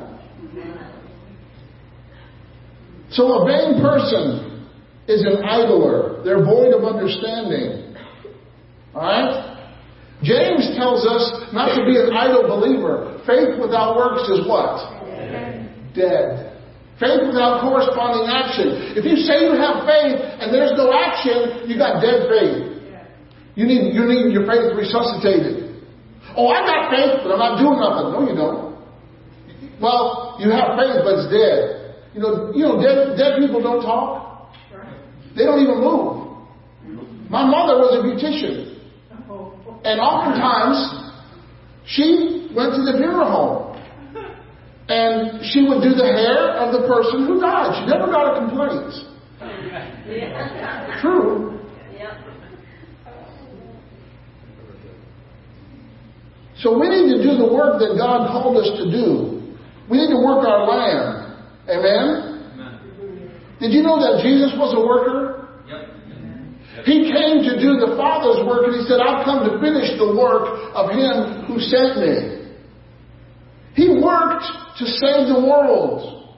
So a vain person is an idler. They're void of understanding. Alright? James tells us not to be an idle believer. Faith without works is what? Dead. Faith without corresponding action. If you say you have faith and there's no action, you got dead faith. You need, you need your faith resuscitated. Oh, I got faith, but I'm not doing nothing. No, you don't. Well, you have faith, but it's dead. You know, you know, dead, dead people don't talk. They don't even move. My mother was a beautician. And oftentimes, she went to the funeral home. And she would do the hair of the person who died. She never got a complaint. True. So we need to do the work that God called us to do. We need to work our land. Amen? Did you know that Jesus was a worker? He came to do the Father's work and he said, I've come to finish the work of him who sent me. He worked to save the world.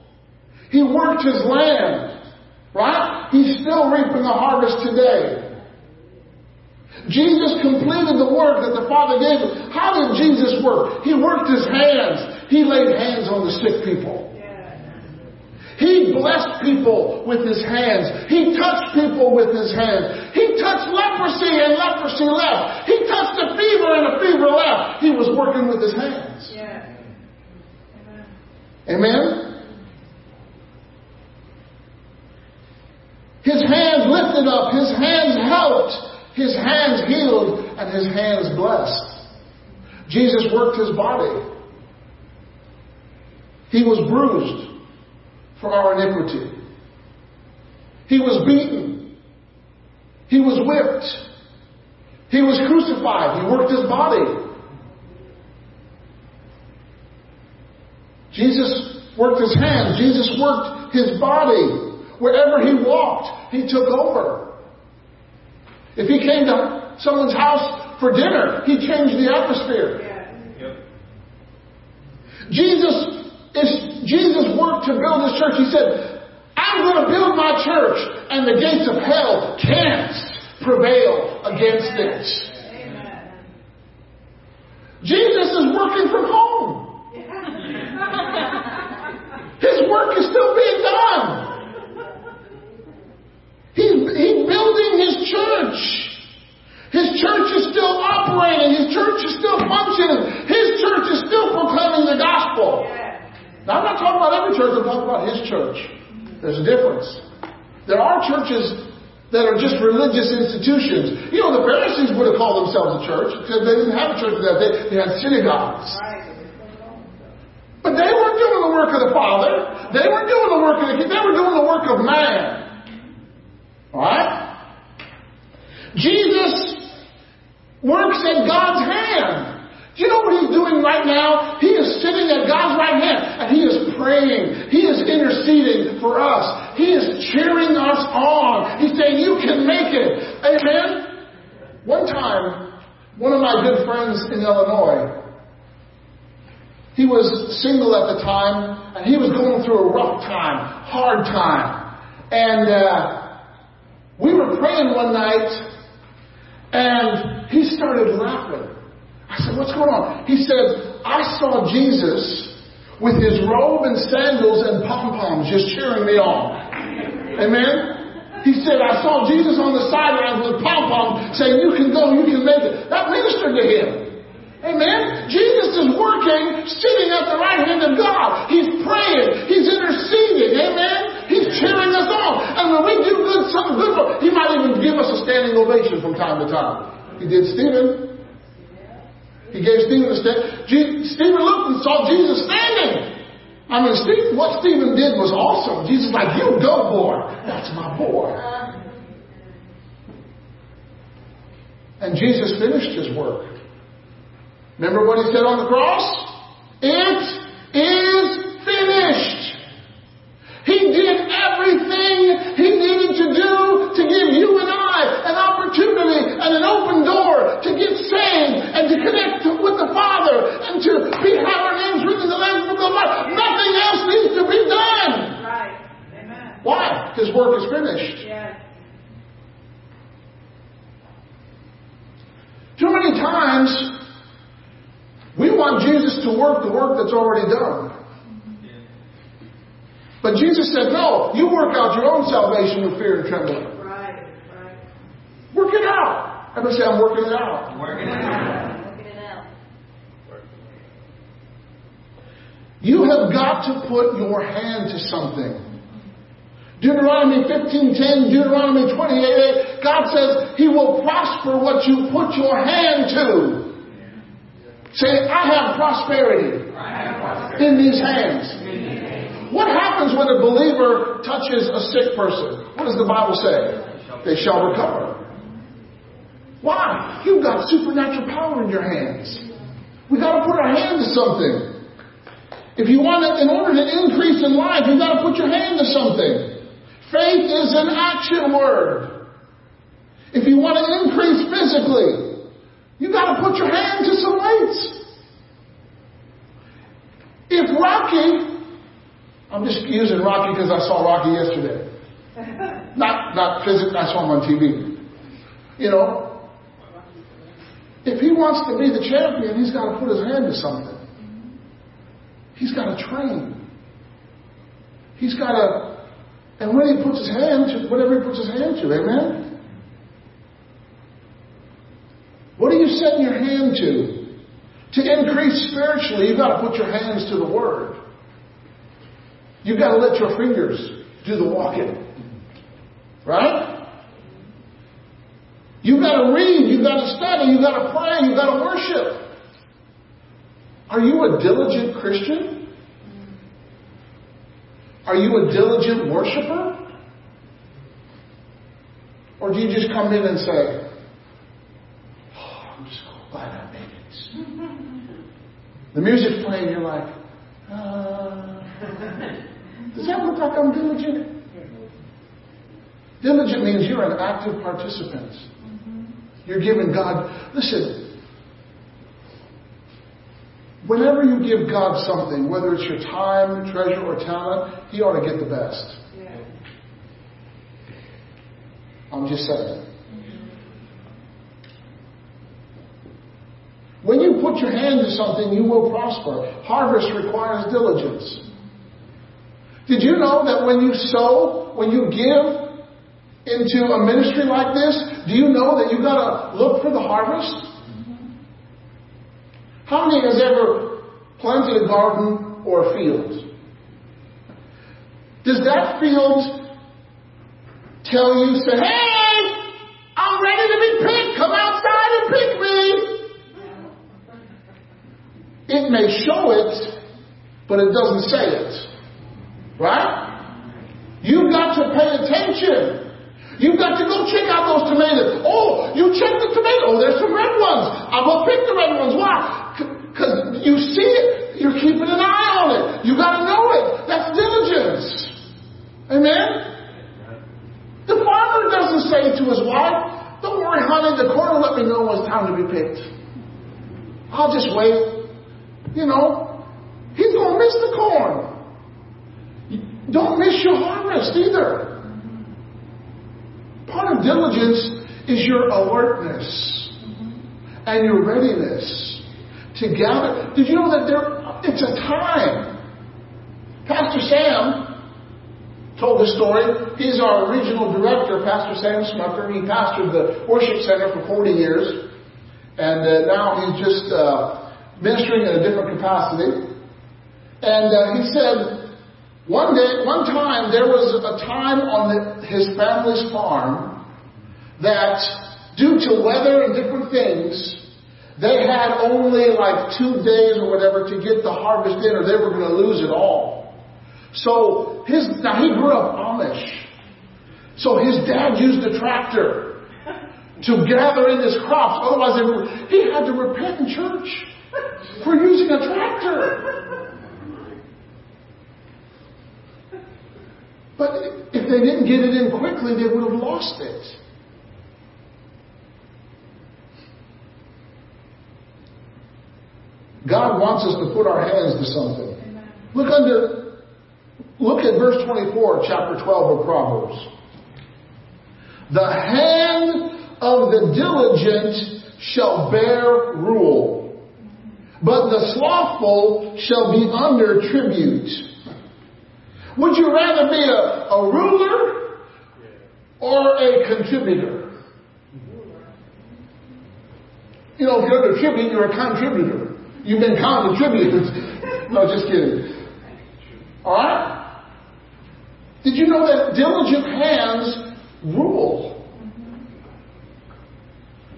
He worked his land. Right? He's still reaping the harvest today. Jesus completed the work that the Father gave him. How did Jesus work? He worked his hands. He laid hands on the sick people. He blessed people with his hands. He touched people with his hands. He touched leprosy and leprosy left. He touched a fever and a fever left. He was working with his hands. Yeah. Amen? His hands lifted up, his hands helped, his hands healed, and his hands blessed. Jesus worked his body. He was bruised for our iniquity. He was beaten. He was whipped. He was crucified. He worked his body. Jesus worked his hands. Jesus worked his body. Wherever he walked, he took over. If he came to someone's house for dinner, he changed the atmosphere. Jesus Jesus worked to build his church. He said, I'm going to build my church, and the gates of hell can't prevail against it. Jesus is working from home. <laughs> His work is still being done. He's, he's building his church. His church is still operating. His church is still functioning. His church is still proclaiming the gospel. Now, I'm not talking about every church. I'm talking about his church. There's a difference. There are churches that are just religious institutions. You know, the Pharisees would have called themselves a church because they didn't have a church that day. They had synagogues. But they weren't doing the work of the Father. They weren't doing the work of the King. They were doing the work of man. Alright? Jesus works at God's hand. You know what he's doing right now? He is sitting at God's right hand and he is praying. He is interceding for us. He is cheering us on. He's saying, You can make it. Amen? One time, one of my good friends in Illinois, he was single at the time and he was going through a rough time, hard time. And uh, we were praying one night and he started laughing. I said, What's going on? He said, I saw Jesus with his robe and sandals and pom poms just cheering me on. Amen? He said, I saw Jesus on the sidelines with pom pom saying, You can go, you can make it. That ministered to him. Amen? Jesus is working, sitting at the right hand of God. He's praying. He's interceding. Amen? He's cheering us on. And when we do good, something good, He might even give us a standing ovation from time to time. He did Stephen. He gave Stephen a stand. Stephen looked and saw Jesus standing. I mean, what Stephen did was awesome. Jesus like, you go, boy. That's my boy. And Jesus finished his work. Remember what he said on the cross? It is finished. And an open door to get saved and to connect with the Father and to be have our names written in the Lamb's Book of Life. Nothing else needs to be done. Right. Amen. Why? His work is finished. Yes. Too many times we want Jesus to work the work that's already done. But Jesus said, no, you work out your own salvation with fear and trembling. Right. Right. Work it out. Everybody say, I'm working it out. <laughs> Working it out. You have got to put your hand to something. Deuteronomy 15:10, Deuteronomy 28:8, God says He will prosper what you put your hand to. Say, I have prosperity in these hands. What happens when a believer touches a sick person? What does the Bible say? They shall recover. Why? You've got supernatural power in your hands. We've got to put our hand to something. If you want to, in order to increase in life, you've got to put your hand to something. Faith is an action word. If you want to increase physically, you've got to put your hand to some weights. If Rocky, I'm just using Rocky because I saw Rocky yesterday. <laughs> Not, not physically, I saw him on TV. You know, if he wants to be the champion, he's got to put his hand to something. He's got to train. He's got to and when he puts his hand to whatever he puts his hand to, amen? What are you setting your hand to? To increase spiritually, you've got to put your hands to the Word. You've got to let your fingers do the walking. Right? You've got to read, you've got to study, you've got to pray, you've got to worship. Are you a diligent Christian? Are you a diligent worshiper? Or do you just come in and say, oh, I'm just so glad I made it. <laughs> The music's playing, you're like, uh, does that look like I'm diligent? <laughs> Diligent means you're an active participant. You're giving God, listen, Whenever you give God something, whether it's your time, treasure, or talent, He ought to get the best. Yeah. I'm just saying. When you put your hand to something, you will prosper. Harvest requires diligence. Did you know that when you sow, when you give into a ministry like this, do you know that you've got to look for the harvest? How many has ever planted a garden or a field? Does that field tell you, say, hey, I'm ready to be picked, come outside and pick me? It may show it, but it doesn't say it. Right? You've got to pay attention. You've got to go check out those tomatoes. Oh, you check the tomato. Oh, there's some red ones. I'll go pick the red ones. Why? Because you see it. You're keeping an eye on it. You got to know it. That's diligence. Amen? The farmer doesn't say to his wife, don't worry, honey, the corn will let me know when it's time to be picked. I'll just wait. You know, he's going to miss the corn. Don't miss your harvest either. Part of diligence is your alertness and your readiness to gather. Did you know that there, it's a time? Pastor Sam told this story. He's our regional director, Pastor Sam Smucker. He pastored the worship center for 40 years. And uh, now he's just uh, ministering in a different capacity. And uh, he said, one day, one time, there was a time on the, his family's farm that, due to weather and different things, they had only like two days or whatever to get the harvest in, or they were going to lose it all. So his now he grew up Amish, so his dad used a tractor to gather in his crops. Otherwise, were, he had to repent in church for using a tractor. But if they didn't get it in quickly, they would have lost it. God wants us to put our hands to something. Look under, look at verse 24, chapter 12 of Proverbs. The hand of the diligent shall bear rule, but the slothful shall be under tribute. Would you rather be a, a ruler or a contributor? You know, if you're a tribute, you're a contributor. You've been contributed. <laughs> no, just kidding. Alright? Did you know that diligent hands rule?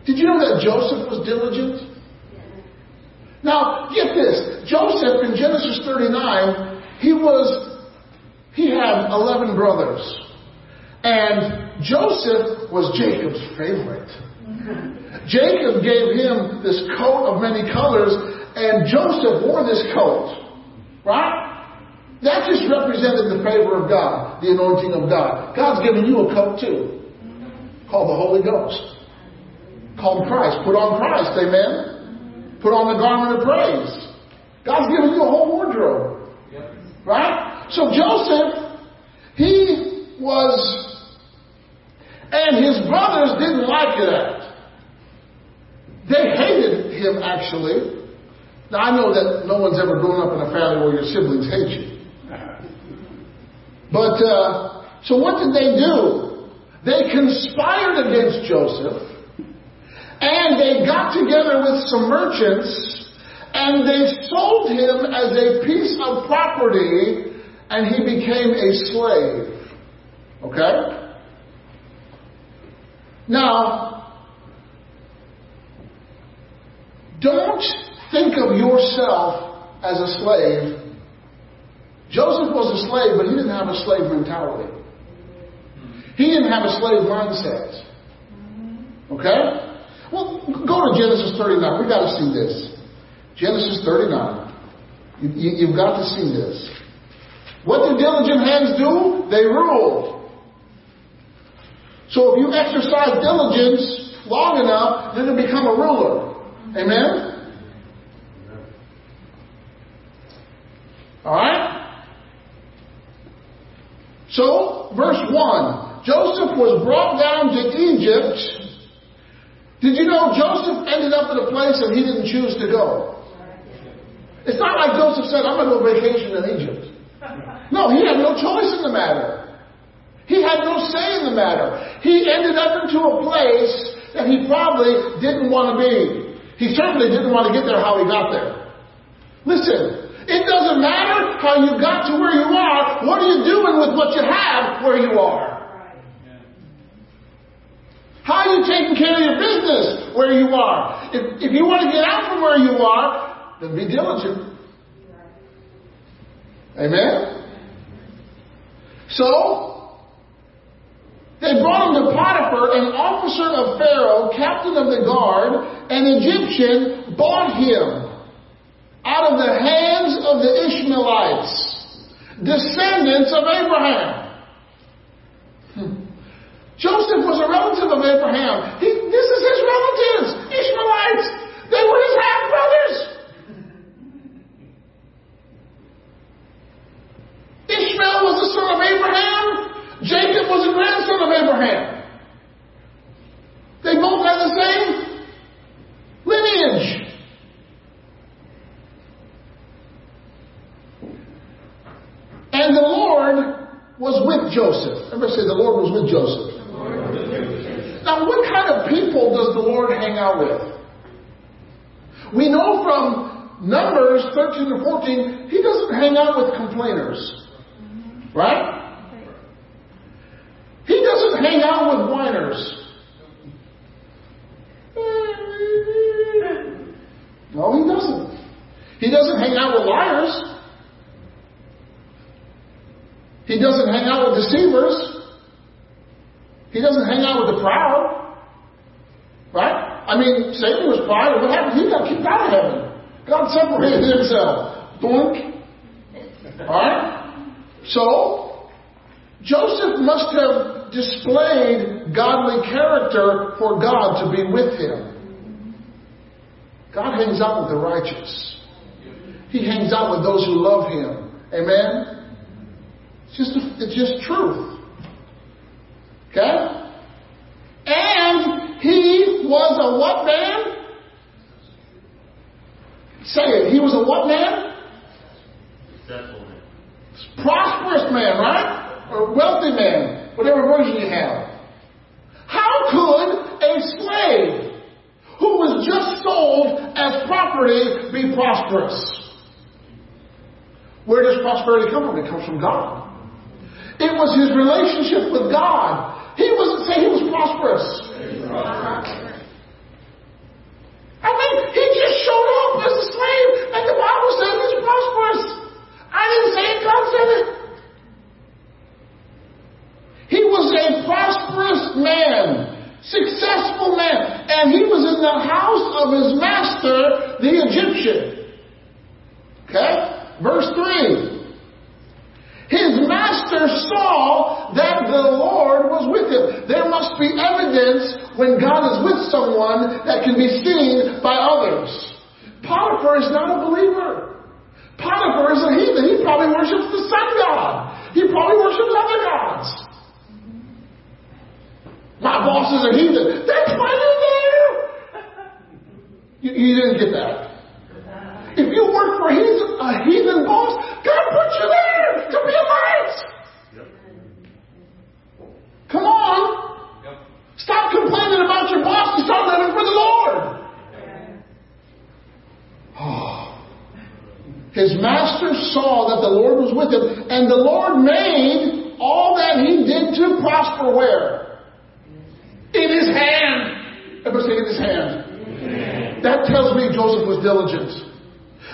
Did you know that Joseph was diligent? Now, get this. Joseph in Genesis 39, he was he had 11 brothers. And Joseph was Jacob's favorite. Jacob gave him this coat of many colors, and Joseph wore this coat. Right? That just represented the favor of God, the anointing of God. God's given you a coat too, called the Holy Ghost, called Christ. Put on Christ, amen? Put on the garment of praise. God's given you a whole wardrobe. Right? So Joseph, he was, and his brothers didn't like that. They hated him actually. Now I know that no one's ever grown up in a family where your siblings hate you. But, uh, so what did they do? They conspired against Joseph, and they got together with some merchants, and they sold him as a piece of property and he became a slave. Okay? Now, don't think of yourself as a slave. Joseph was a slave, but he didn't have a slave mentality. He didn't have a slave mindset. Okay? Well, go to Genesis 39. We've got to see this. Genesis 39. You, have you, got to see this. What do diligent hands do? They rule. So if you exercise diligence long enough, then you become a ruler. Amen? Alright? So, verse 1. Joseph was brought down to Egypt. Did you know Joseph ended up in a place that he didn't choose to go? It's not like Joseph said, I'm going to go vacation in Egypt. No, he had no choice in the matter. He had no say in the matter. He ended up into a place that he probably didn't want to be. He certainly didn't want to get there how he got there. Listen, it doesn't matter how you got to where you are. What are you doing with what you have where you are? How are you taking care of your business where you are? If, if you want to get out from where you are, then be diligent. Amen? So, they brought him to Potiphar, an officer of Pharaoh, captain of the guard, an Egyptian, bought him out of the hands of the Ishmaelites, descendants of Abraham. Hmm. Joseph was a relative of Abraham. He, this is his relatives, Ishmaelites. They were his half brothers. Ishmael was the son of Abraham. Jacob was a grandson of Abraham. They both had the same lineage. And the Lord was with Joseph. Everybody say the Lord was with Joseph. Now, what kind of people does the Lord hang out with? We know from Numbers 13 to 14, he doesn't hang out with complainers. Right? He doesn't hang out with whiners. No, he doesn't. He doesn't hang out with liars. He doesn't hang out with deceivers. He doesn't hang out with the proud. Right? I mean, Satan was proud. What happened? He got kicked out of heaven. God separated himself. Boink. Alright? So, Joseph must have displayed godly character for God to be with him. God hangs out with the righteous. He hangs out with those who love him. Amen? It's just, it's just truth. Okay? And he was a what man? Say it. He was a what man? Successful. Prosperous man, right? Or wealthy man, whatever version you have. How could a slave who was just sold as property be prosperous? Where does prosperity come from? It comes from God. It was his relationship with God. He wasn't saying he was prosperous. I mean, he just showed up as a slave, and the Bible says he's prosperous. I didn't say it, said it. He was a prosperous man, successful man, and he was in the house of his master, the Egyptian. Okay? Verse 3. His master saw that the Lord was with him. There must be evidence when God is with someone that can be seen by others. Potiphar is not a believer. Potiphar is a heathen. He probably worships the sun god. He probably worships other gods. My boss is a heathen. That's why you're there. You, you didn't get that. If you work for a heathen, a heathen boss, God put you there to be a light. Come on. Yep. Stop complaining about your boss and start living for the Lord. Oh. His master saw that the Lord was with him, and the Lord made all that he did to prosper where? In his hand. Everybody say in his hand. That tells me Joseph was diligent.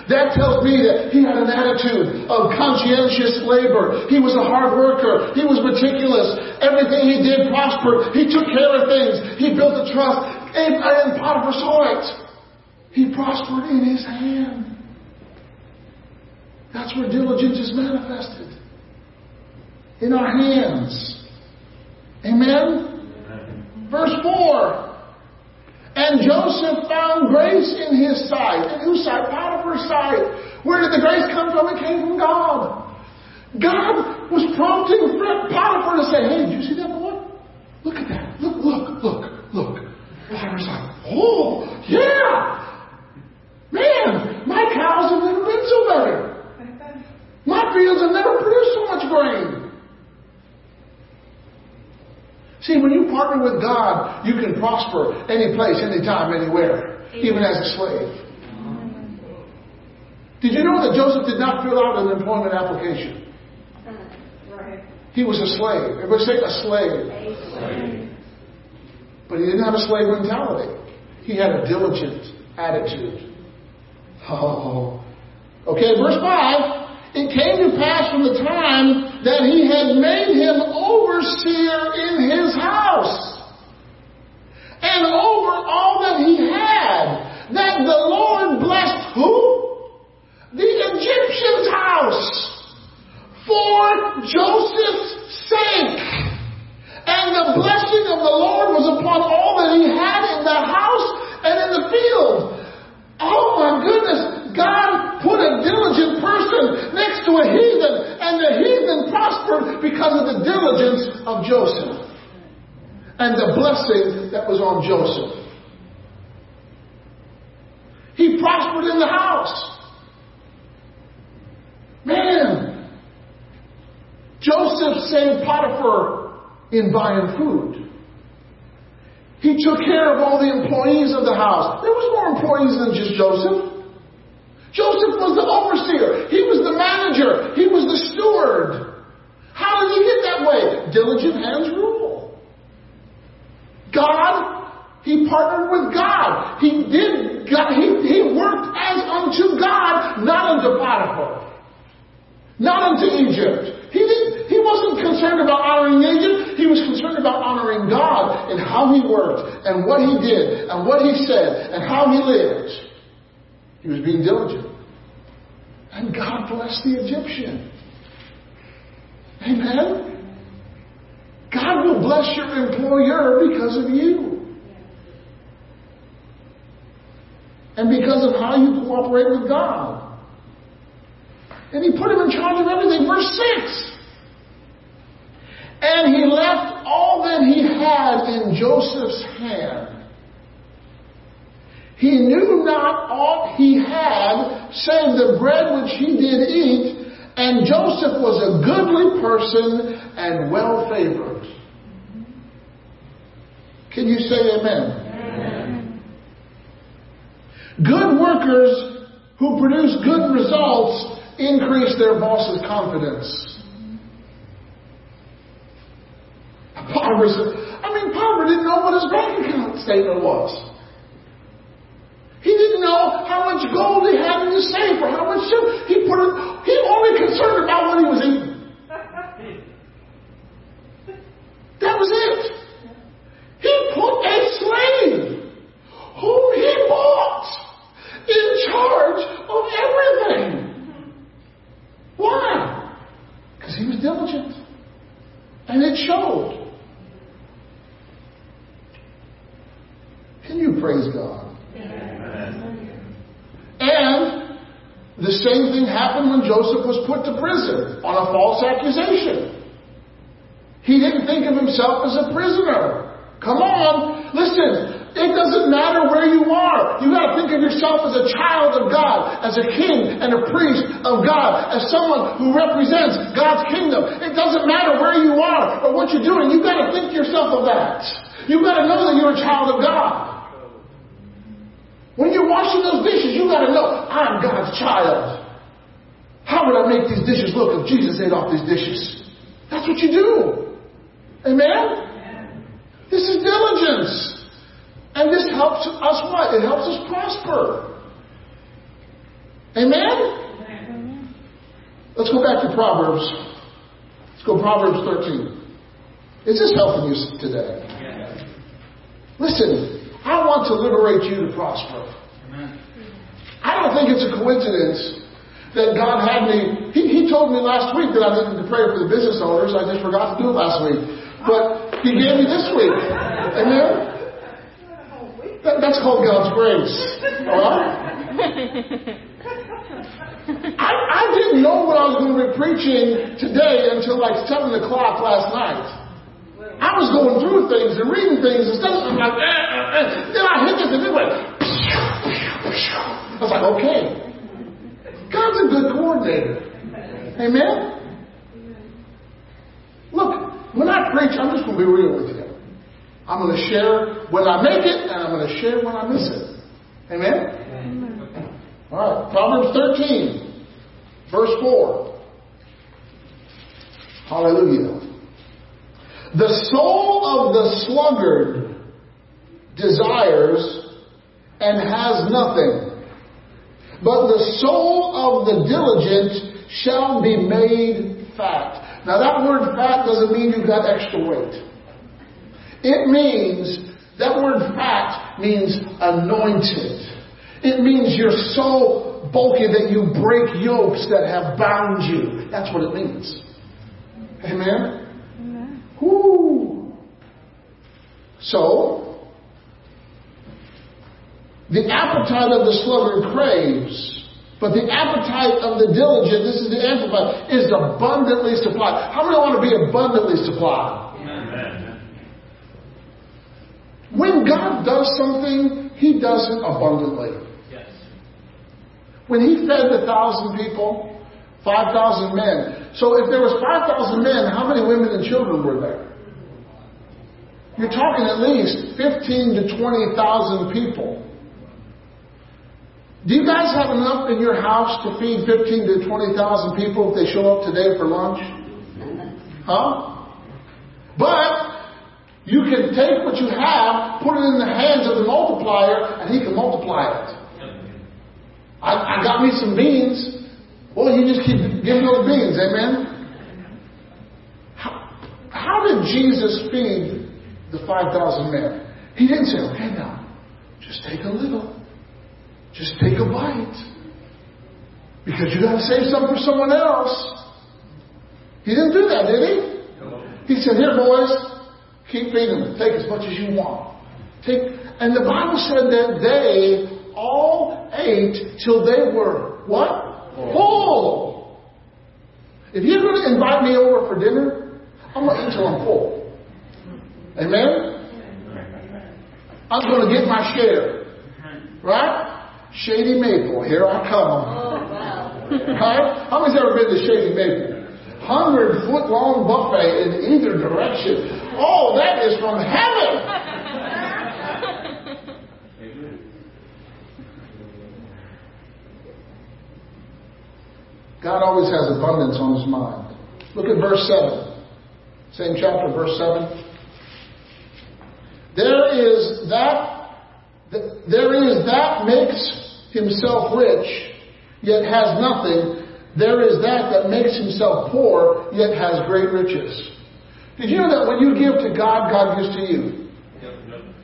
That tells me that he had an attitude of conscientious labor. He was a hard worker. He was meticulous. Everything he did prospered. He took care of things. He built a trust. And, and Potiphar saw it. He prospered in his hand. That's where diligence is manifested. In our hands. Amen? Verse 4. And Joseph found grace in his sight. In whose sight? Potiphar's sight. Where did the grace come from? It came from God. God was prompting Potiphar to say, hey, did you see that boy? Look at that. Look, look, look, look. Potiphar's like, oh, yeah. Man, my cows have never been so better. My fields have never produced so much grain. See, when you partner with God, you can prosper any place, anytime, anywhere, even as a slave. Did you know that Joseph did not fill out an employment application? He was a slave. Everybody say a slave. But he didn't have a slave mentality. He had a diligent attitude. Oh. Okay, verse 5. It came to pass from the time that he had made him overseer in his house and over all that he had, that the Lord blessed who? The Egyptian's house for Joseph's sake. And the blessing of the Lord was upon all that he had in the house and in the field. Oh my goodness, God put a diligent person next to a heathen, and the heathen prospered because of the diligence of Joseph and the blessing that was on Joseph. He prospered in the house. Man, Joseph saved Potiphar in buying food. He took care of all the employees of the house. There was more employees than just Joseph. Joseph was the overseer. He was the manager. He was the steward. How did he get that way? Diligent hands rule. God, he partnered with God. He did, God, he, he worked as unto God, not unto Potiphar. Not unto Egypt. He didn't, he wasn't concerned about honoring Egypt. He was concerned about honoring God and how he worked and what he did and what he said and how he lived. He was being diligent. And God blessed the Egyptian. Amen. God will bless your employer because of you. And because of how you cooperate with God. And he put him in charge of everything. Verse 6. And he left all that he had in Joseph's hand. He knew not aught he had save the bread which he did eat, and Joseph was a goodly person and well favored. Can you say amen? amen? Good workers who produce good results increase their boss's confidence. I mean, Potiphar didn't know what his bank account statement was. He didn't know how much gold he had in his safe or how much silver. He put it, he only concerned about what he was eating. That was it. He put a slave whom he bought in charge of everything. Why? Because he was diligent. And it showed. Can you praise God? And the same thing happened when Joseph was put to prison on a false accusation. He didn't think of himself as a prisoner. Come on, listen. It doesn't matter where you are. You got to think of yourself as a child of God, as a king and a priest of God, as someone who represents God's kingdom. It doesn't matter where you are or what you're doing. You got to think yourself of that. You got to know that you're a child of God. When you're washing those dishes, you got to know, I'm God's child. How would I make these dishes look if Jesus ate off these dishes? That's what you do. Amen? This is diligence. And this helps us what? It helps us prosper. Amen? Let's go back to Proverbs. Let's go Proverbs 13. Is this helping you today? Listen, I want to liberate you to prosper. I don't think it's a coincidence that God had me. He, he told me last week that I needed to pray for the business owners. I just forgot to do it last week. But He gave me this week. Amen? That, that's called God's grace. All right? I, I didn't know what I was going to be preaching today until like 7 o'clock last night. I was going through things and reading things and stuff. I'm like, eh, eh, eh. then I hit this and it went. I was like, okay. God's a good coordinator. Amen? Look, when I preach, I'm just going to be real with you. I'm going to share when I make it, and I'm going to share when I miss it. Amen? All right, Proverbs 13, verse 4. Hallelujah. The soul of the sluggard desires and has nothing. But the soul of the diligent shall be made fat. Now that word fat doesn't mean you've got extra weight. It means, that word fat means anointed. It means you're so bulky that you break yokes that have bound you. That's what it means. Amen? Amen. Whoo. So, the appetite of the sluggard craves, but the appetite of the diligent, this is the amplified, is abundantly supplied. How many want to be abundantly supplied? Amen. When God does something, He does it abundantly. Yes. When He fed the thousand people, 5,000 men. So if there was 5,000 men, how many women and children were there? You're talking at least 15 to 20,000 people. Do you guys have enough in your house to feed 15 to 20,000 people if they show up today for lunch? Huh? But you can take what you have, put it in the hands of the multiplier, and he can multiply it. I, I got me some beans. Well, you just keep giving those beans, amen? How, how did Jesus feed the 5,000 men? He didn't say, okay, now, just take a little. Just take a bite. Because you gotta save some for someone else. He didn't do that, did he? He said, here boys, keep feeding them. Take as much as you want. Take, and the Bible said that they all ate till they were, what? Full. If you're going to invite me over for dinner, I'm going to eat till I'm full. Amen? I'm going to get my share. Right? Shady Maple, here I come. Oh, right? How many's ever been to Shady Maple? Hundred foot long buffet in either direction. Oh, that is from heaven. God always has abundance on his mind. Look at verse 7. Same chapter, verse 7. There is that there is that makes himself rich, yet has nothing. There is that that makes himself poor, yet has great riches. Did you know that when you give to God, God gives to you?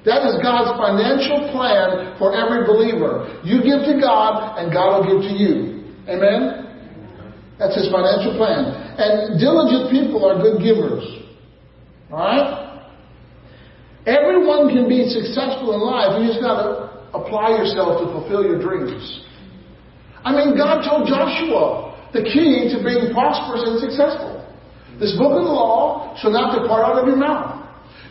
That is God's financial plan for every believer. You give to God, and God will give to you. Amen? That's his financial plan. And diligent people are good givers. Alright? Everyone can be successful in life. You just got to apply yourself to fulfill your dreams. I mean, God told Joshua the key to being prosperous and successful. This book of the law shall not depart out of your mouth.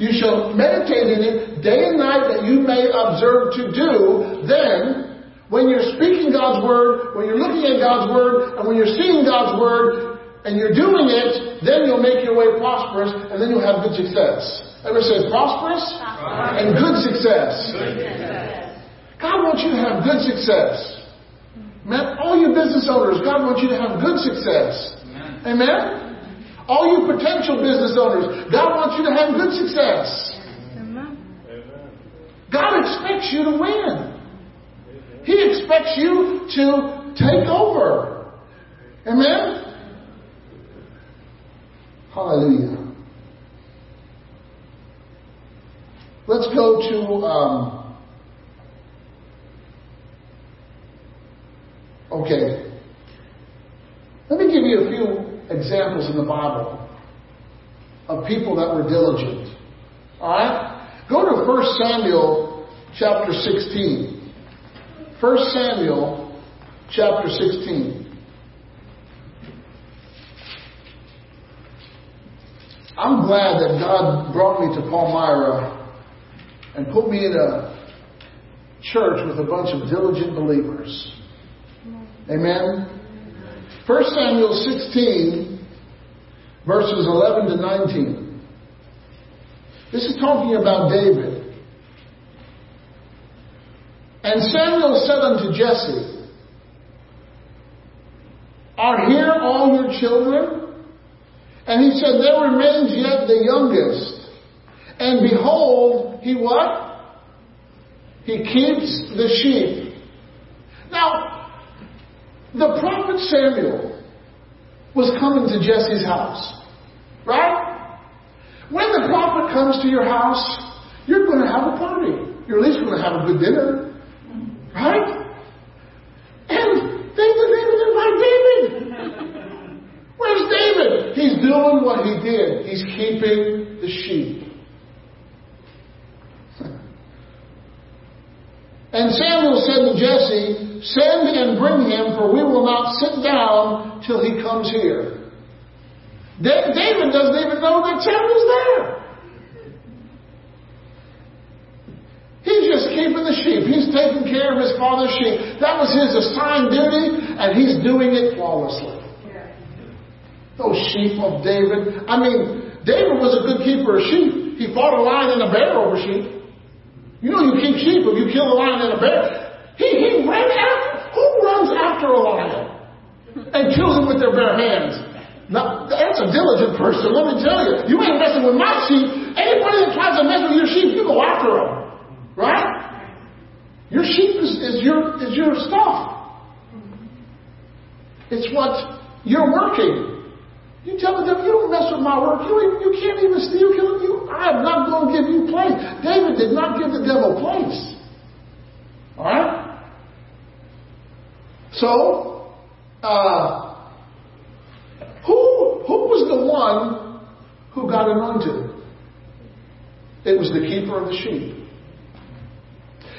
You shall meditate in it day and night that you may observe to do. Then, when you're speaking God's word, when you're looking at God's word, and when you're seeing God's word, and you're doing it, then you'll make your way prosperous, and then you'll have good success. Ever say prosperous and good success. God wants you to have good success. Man, all you business owners, God wants you to have good success. Amen? All you potential business owners, God wants you to have good success. Amen. God expects you to win. He expects you to take over. Amen? Hallelujah. Let's go to, um, okay. Let me give you a few examples in the Bible of people that were diligent. Alright? Go to 1 Samuel chapter 16. 1 Samuel chapter 16. I'm glad that God brought me to Palmyra and put me in a church with a bunch of diligent believers. Amen. 1 Samuel 16, verses 11 to 19. This is talking about David. And Samuel said unto Jesse, Are here all your children? And he said, There remains yet the youngest and behold, he what? He keeps the sheep. Now, the prophet Samuel was coming to Jesse's house. Right? When the prophet comes to your house, you're going to have a party. You're at least going to have a good dinner. Right? And they didn't invite David. Where's David? He's doing what he did. He's keeping the sheep. And Samuel said to Jesse, Send and bring him, for we will not sit down till he comes here. David doesn't even know that Samuel's there. He's just keeping the sheep. He's taking care of his father's sheep. That was his assigned duty, and he's doing it flawlessly. Those sheep of David. I mean, David was a good keeper of sheep. He fought a lion and a bear over sheep. You know you keep sheep if you kill a lion and a bear. He, he ran after, who runs after a lion and kills him with their bare hands? Now, that's a diligent person, let me tell you. You ain't messing with my sheep. Anybody that tries to mess with your sheep, you go after them. Right? Your sheep is, is your, is your stuff. It's what you're working. You tell the devil, you don't mess with my work. You, you can't even steal, kill you. I am not going to give you place. David did not give the devil place. All right? So, uh, who, who was the one who got anointed? It was the keeper of the sheep.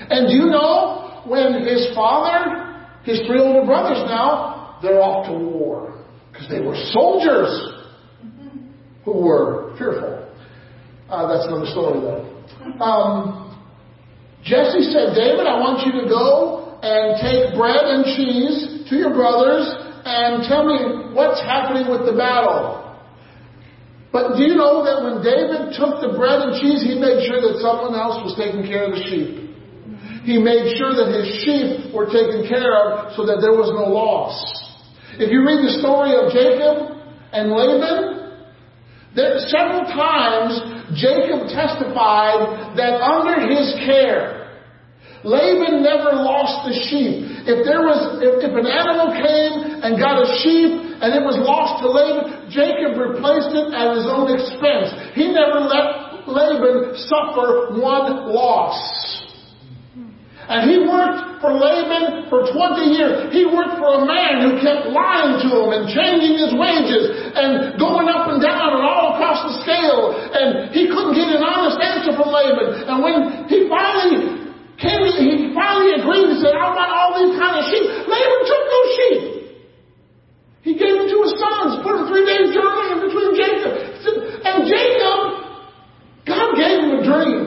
And do you know when his father, his three older brothers now, they're off to war because they were soldiers who were fearful. Uh, that's another story, though. Um, Jesse said, David, I want you to go and take bread and cheese to your brothers and tell me what's happening with the battle. But do you know that when David took the bread and cheese, he made sure that someone else was taking care of the sheep. He made sure that his sheep were taken care of so that there was no loss. If you read the story of Jacob and Laban, there several times Jacob testified that under his care, Laban never lost the sheep. If there was, if, if an animal came and got a sheep and it was lost to Laban, Jacob replaced it at his own expense. He never let Laban suffer one loss. And he worked for Laban for 20 years. He worked for a man who kept lying to him and changing his wages and going up and down and all across the scale. And he couldn't get an honest answer from Laban. And when he finally came, he finally agreed and said, I want all these kind of sheep. Laban took those sheep. He gave them to his sons, put a three day journey in between Jacob. And Jacob, God gave him a dream.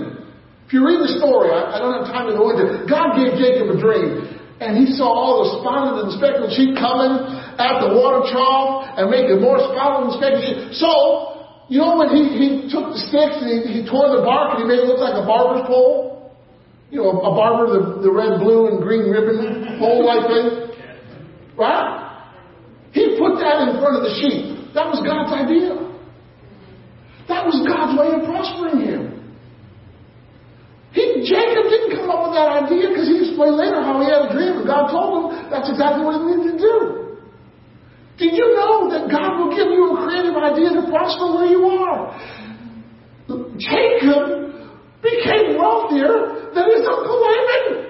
If you read the story, I, I don't have time to go into it. God gave Jacob a dream. And he saw all the spotted and speckled sheep coming at the water trough and making more spotted and speckled sheep. So, you know when he, he took the sticks and he, he tore the bark and he made it look like a barber's pole? You know, a, barber, the, the red, blue, and green ribbon pole like thing? Right? He put that in front of the sheep. That was God's idea. That was God's way of prospering him. He, Jacob didn't come up with that idea because he explained later how he had a dream and God told him that's exactly what he needed to do. Did you know that God will give you a creative idea to prosper where you are? Jacob became wealthier than his uncle Laban.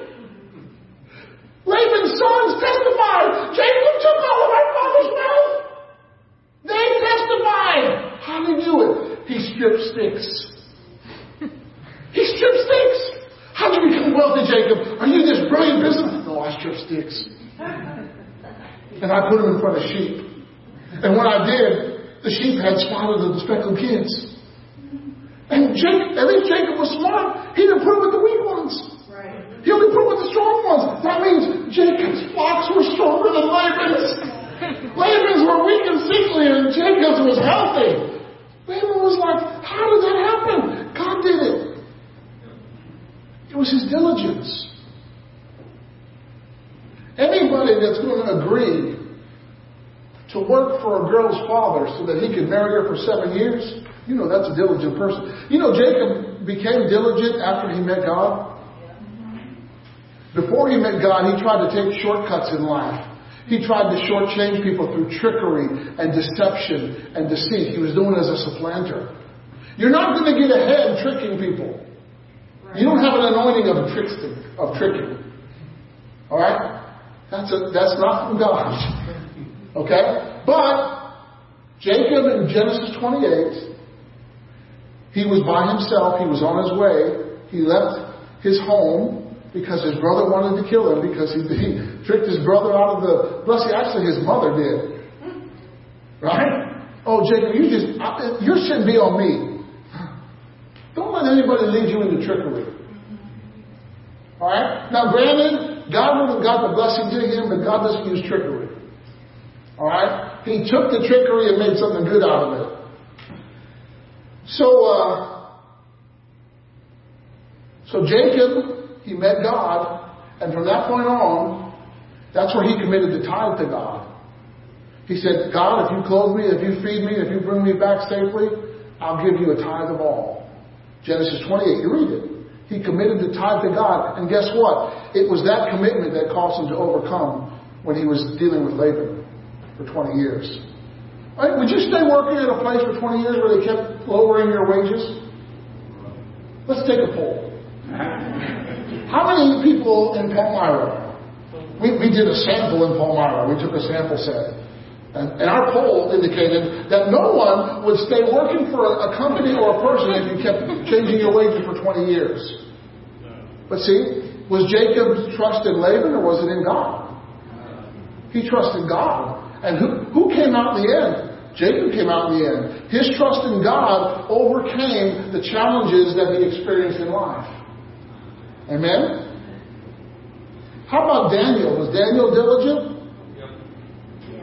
Laban's sons testified, Jacob took all of our father's wealth. They testified. How did he do it? He stripped sticks. He stripped sticks. How did you become wealthy, Jacob? Are you this brilliant business? No, I stripped sticks. And I put them in front of sheep. And when I did, the sheep had spotted the speckled kids. And Jacob, at least Jacob was smart. He didn't put with the weak ones. Right. He only put with the strong ones. That means Jacob's flocks were stronger than Laban's. <laughs> Laban's were weak and sickly, and Jacob's was healthy. Laban was like, how did that happen? God did it. It was his diligence. Anybody that's going to agree to work for a girl's father so that he could marry her for seven years, you know that's a diligent person. You know Jacob became diligent after he met God. Before he met God, he tried to take shortcuts in life. He tried to shortchange people through trickery and deception and deceit. He was it as a supplanter. You're not going to get ahead tricking people. You don't have an anointing of tricksting, of tricking. All right? That's that's not from God. <laughs> Okay? But Jacob in Genesis 28, he was by himself. He was on his way. He left his home because his brother wanted to kill him because he, <laughs> he tricked his brother out of the blessing. Actually, his mother did. Right? Oh, Jacob, you just, your sin be on me. Don't let anybody lead you into trickery. Alright? Now, granted, God would have got the blessing to him, but God doesn't use trickery. Alright? He took the trickery and made something good out of it. So, uh, so Jacob, he met God, and from that point on, that's where he committed the tithe to God. He said, God, if you clothe me, if you feed me, if you bring me back safely, I'll give you a tithe of all. Genesis 28, you read it. He committed the tithe to God. And guess what? It was that commitment that caused him to overcome when he was dealing with Laban for 20 years. Right, would you stay working at a place for 20 years where they kept lowering your wages? Let's take a poll. How many people in Palmyra? We, we did a sample in Palmyra. We took a sample set. And, and our poll indicated that no one would stay working for a, a company or a person if you kept changing your wages for 20 years. But see, was Jacob's trust in Laban or was it in God? He trusted God. And who, who came out in the end? Jacob came out in the end. His trust in God overcame the challenges that he experienced in life. Amen? How about Daniel? Was Daniel diligent?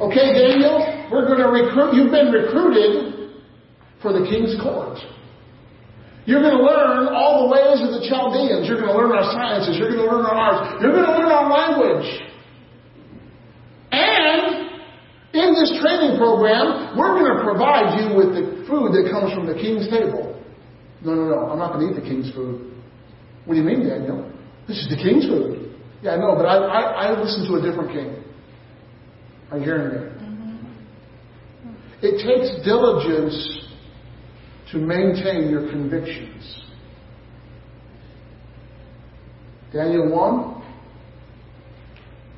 Okay, Daniel, we're going to recruit. You've been recruited for the king's court. You're going to learn all the ways of the Chaldeans. You're going to learn our sciences. You're going to learn our arts. You're going to learn our language. And in this training program, we're going to provide you with the food that comes from the king's table. No, no, no. I'm not going to eat the king's food. What do you mean, Daniel? This is the king's food. Yeah, I know, but I, I, I listen to a different king. Are you hearing me? Mm-hmm. It takes diligence to maintain your convictions. Daniel 1.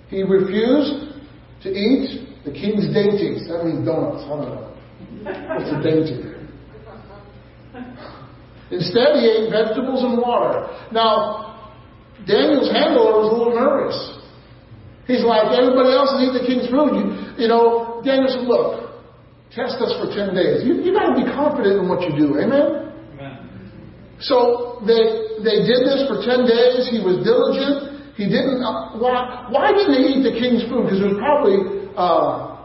He refused to eat the king's dainties. That means donuts. I don't know. What's a dainty? Instead, he ate vegetables and water. Now, Daniel's handler was a little nervous. He's like, everybody else is eating the king's food. You, you know, Daniel said, look, test us for 10 days. You, you got to be confident in what you do. Amen? Amen. So they, they did this for 10 days. He was diligent. He didn't, uh, why, why didn't he eat the king's food? Because it was probably uh,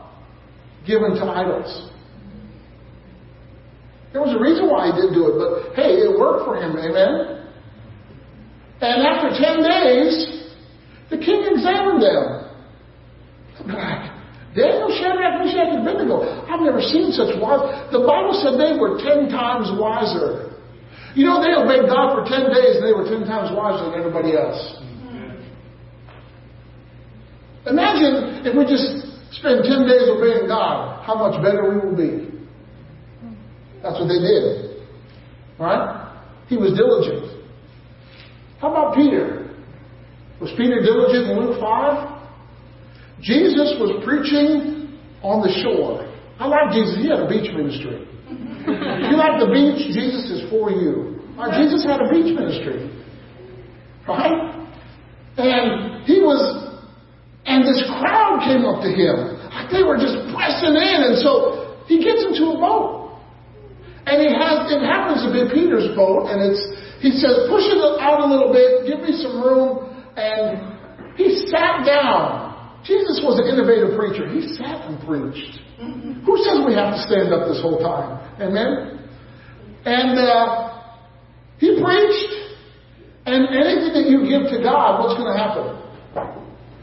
given to idols. There was a reason why he didn't do it, but hey, it worked for him. Amen? And after 10 days, the king examined them. Like, Daniel, Shadrach, Meshach, and Abednego. I've never seen such wise. The Bible said they were ten times wiser. You know, they obeyed God for ten days and they were ten times wiser than everybody else. Imagine if we just spend ten days obeying God, how much better we will be. That's what they did. Right? He was diligent. How about Peter? Was Peter diligent in Luke 5? Jesus was preaching on the shore. I like Jesus. He had a beach ministry. if you like the beach, Jesus is for you. Right? Jesus had a beach ministry. Right? And he was, and this crowd came up to him. They were just pressing in. And so he gets into a boat. And he has, it happens to be Peter's boat. And it's, he says, push it out a little bit, give me some room. And he sat down. Jesus was an innovative preacher. He sat and preached. Who says we have to stand up this whole time? Amen? And uh, he preached. And anything that you give to God, what's going to happen?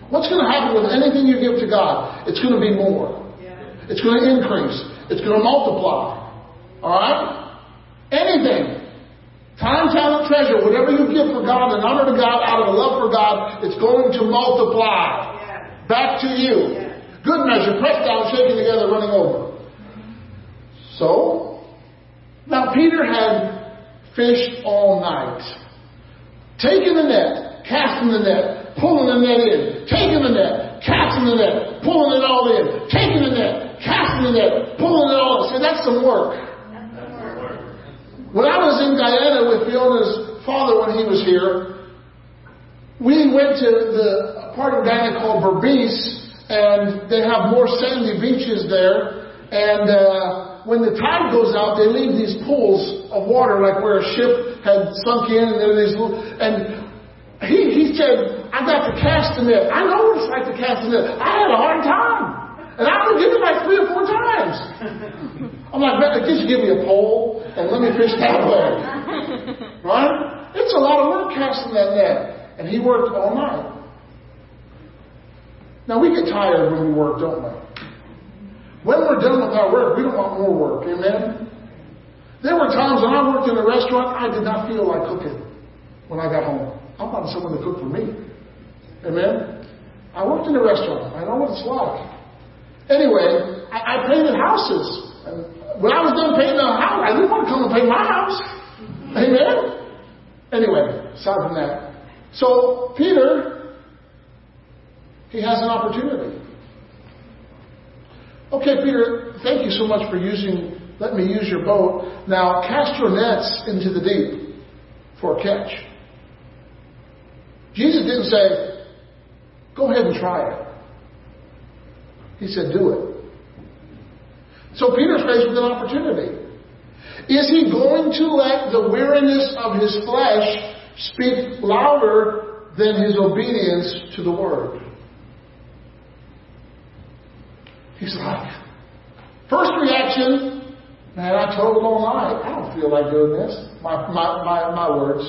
What's going to happen with anything you give to God? It's going to be more. It's going to increase. It's going to multiply. All right? Anything. Time, talent, treasure, whatever you give for God and honor to God out of a love for God, it's going to multiply back to you. Good measure, pressed down, shaken together, running over. So, now Peter had fished all night. Taking the net, casting the net, pulling the net in, taking the net, casting the net, pulling it all in, taking the net, casting the net, pulling it all in. See, that's some work. When I was in Guyana with Fiona's father when he was here, we went to the part of Guyana called Berbice, and they have more sandy beaches there. And uh, when the tide goes out, they leave these pools of water, like where a ship had sunk in, and there these little, and he, he said, I got to cast the net. I know what it's like to cast the net. I had a hard time. And I only did it like three or four times. I'm like, man, just give me a pole and let me fish that way. <laughs> Right? It's a lot of work casting that net. And he worked all night. Now we get tired when we work, don't we? When we're done with our work, we don't want more work. Amen? There were times when I worked in a restaurant, I did not feel like cooking when I got home. I wanted someone to cook for me. Amen? I worked in a restaurant. I know what it's like. Anyway, I, I painted houses. And when I was done painting a house, I didn't want to come and paint my house. Amen? Anyway, aside from that. So, Peter, he has an opportunity. Okay, Peter, thank you so much for using, let me use your boat. Now, cast your nets into the deep for a catch. Jesus didn't say, go ahead and try it. He said, do it. So Peter's faced with an opportunity. Is he going to let the weariness of his flesh speak louder than his obedience to the word? He's like, first reaction, man, I told him all night. I don't feel like doing this. My, my, my, my words.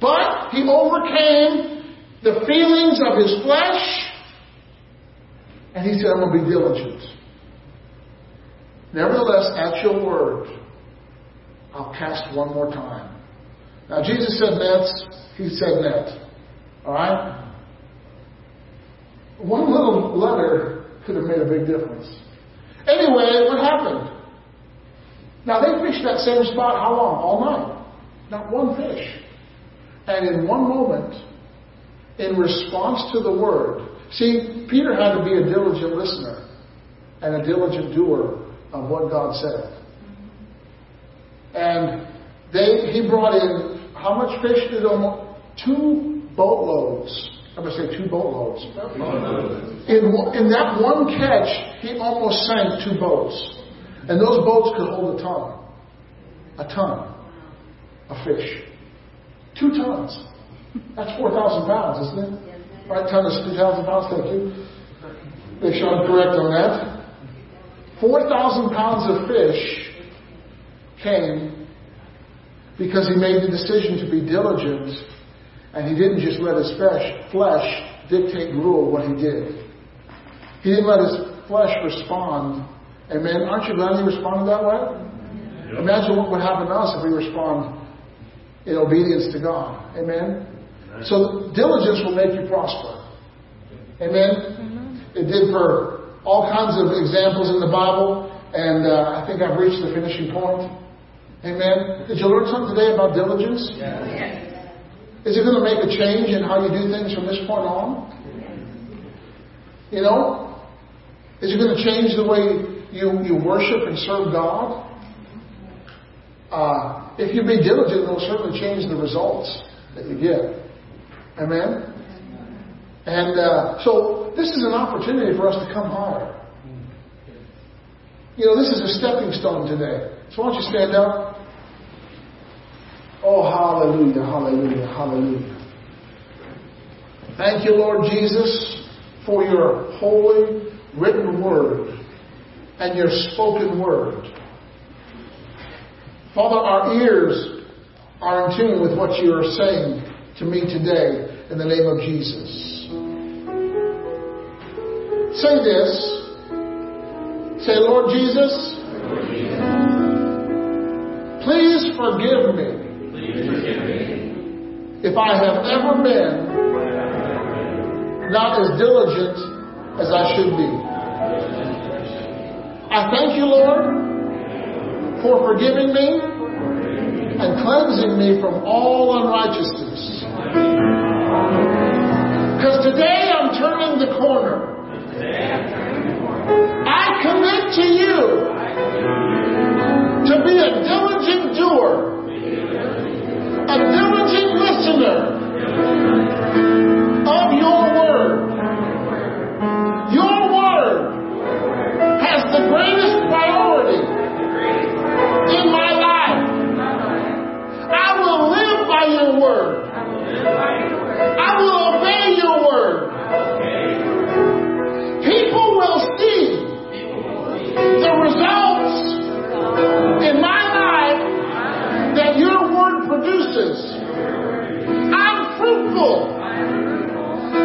But he overcame the feelings of his flesh, and he said, I'm going to be diligent. Nevertheless, at your word, I'll cast one more time. Now, Jesus said nets, he said net. All right? One little letter could have made a big difference. Anyway, what happened? Now, they fished that same spot how long? All night. Not one fish. And in one moment, in response to the word, see, Peter had to be a diligent listener and a diligent doer of what God said. And they, he brought in how much fish did almost two boatloads. I'm going to say two boatloads. In, in that one catch, he almost sank two boats. And those boats could hold a ton. A ton of fish. Two tons. That's 4,000 pounds, isn't it? Right, ton is 2,000 pounds, thank you. Make sure I'm correct on that. 4,000 pounds of fish came because he made the decision to be diligent and he didn't just let his flesh dictate rule what he did. He didn't let his flesh respond. Amen. Aren't you glad he responded that way? Yep. Imagine what would happen to us if we respond in obedience to God. Amen. So diligence will make you prosper. Amen. It did for all kinds of examples in the Bible, and uh, I think I've reached the finishing point. Amen. Did you learn something today about diligence? Yes. Is it going to make a change in how you do things from this point on? You know? Is it going to change the way you, you worship and serve God? Uh, if you be diligent, it will certainly change the results that you get. Amen? And uh, so this is an opportunity for us to come higher. You know, this is a stepping stone today. So why don't you stand up? Oh, hallelujah, hallelujah, hallelujah. Thank you, Lord Jesus, for your holy written word and your spoken word. Father, our ears are in tune with what you are saying to me today in the name of Jesus. Say this. Say, Lord Jesus, Please forgive me Please forgive me if I have ever been not as diligent as I should be. I thank you, Lord, for forgiving me and cleansing me from all unrighteousness. Because today I'm turning the corner. I commit to you to be a diligent doer, a diligent listener of your word. Your word has the greatest priority in my life. I will live by your word. I will fruitful.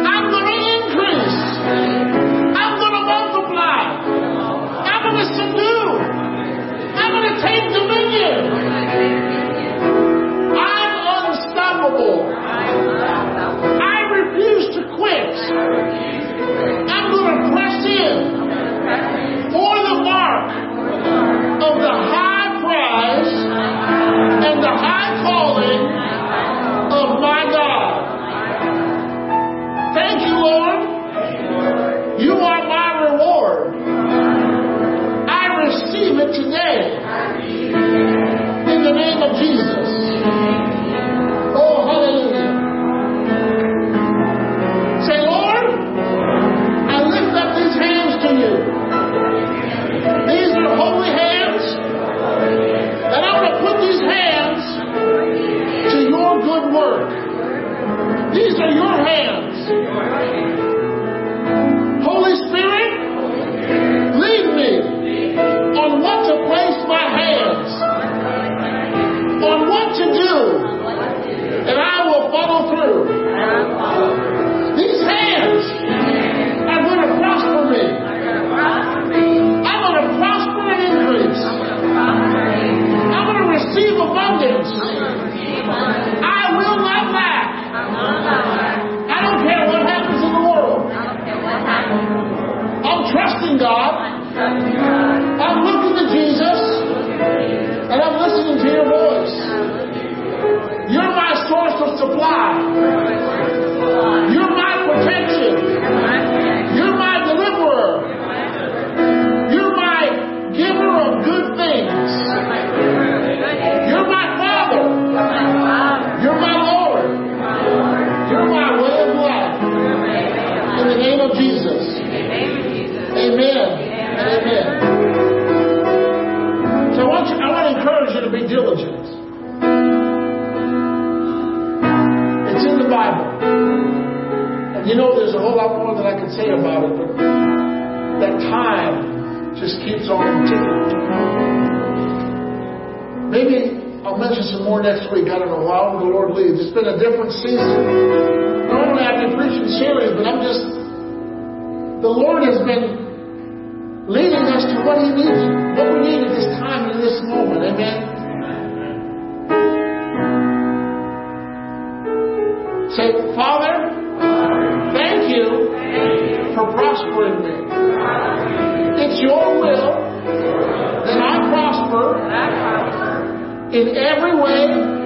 I'm going to increase. I'm going to multiply. I'm going to subdue. I'm going to take dominion. I'll some more next week. I don't know how the Lord leads. It's been a different season. Normally I've been preaching series, but I'm just the Lord has been leading us to what He needs, what we need at this time and in this moment. Amen. Say, Father, thank you for prospering me. In every way,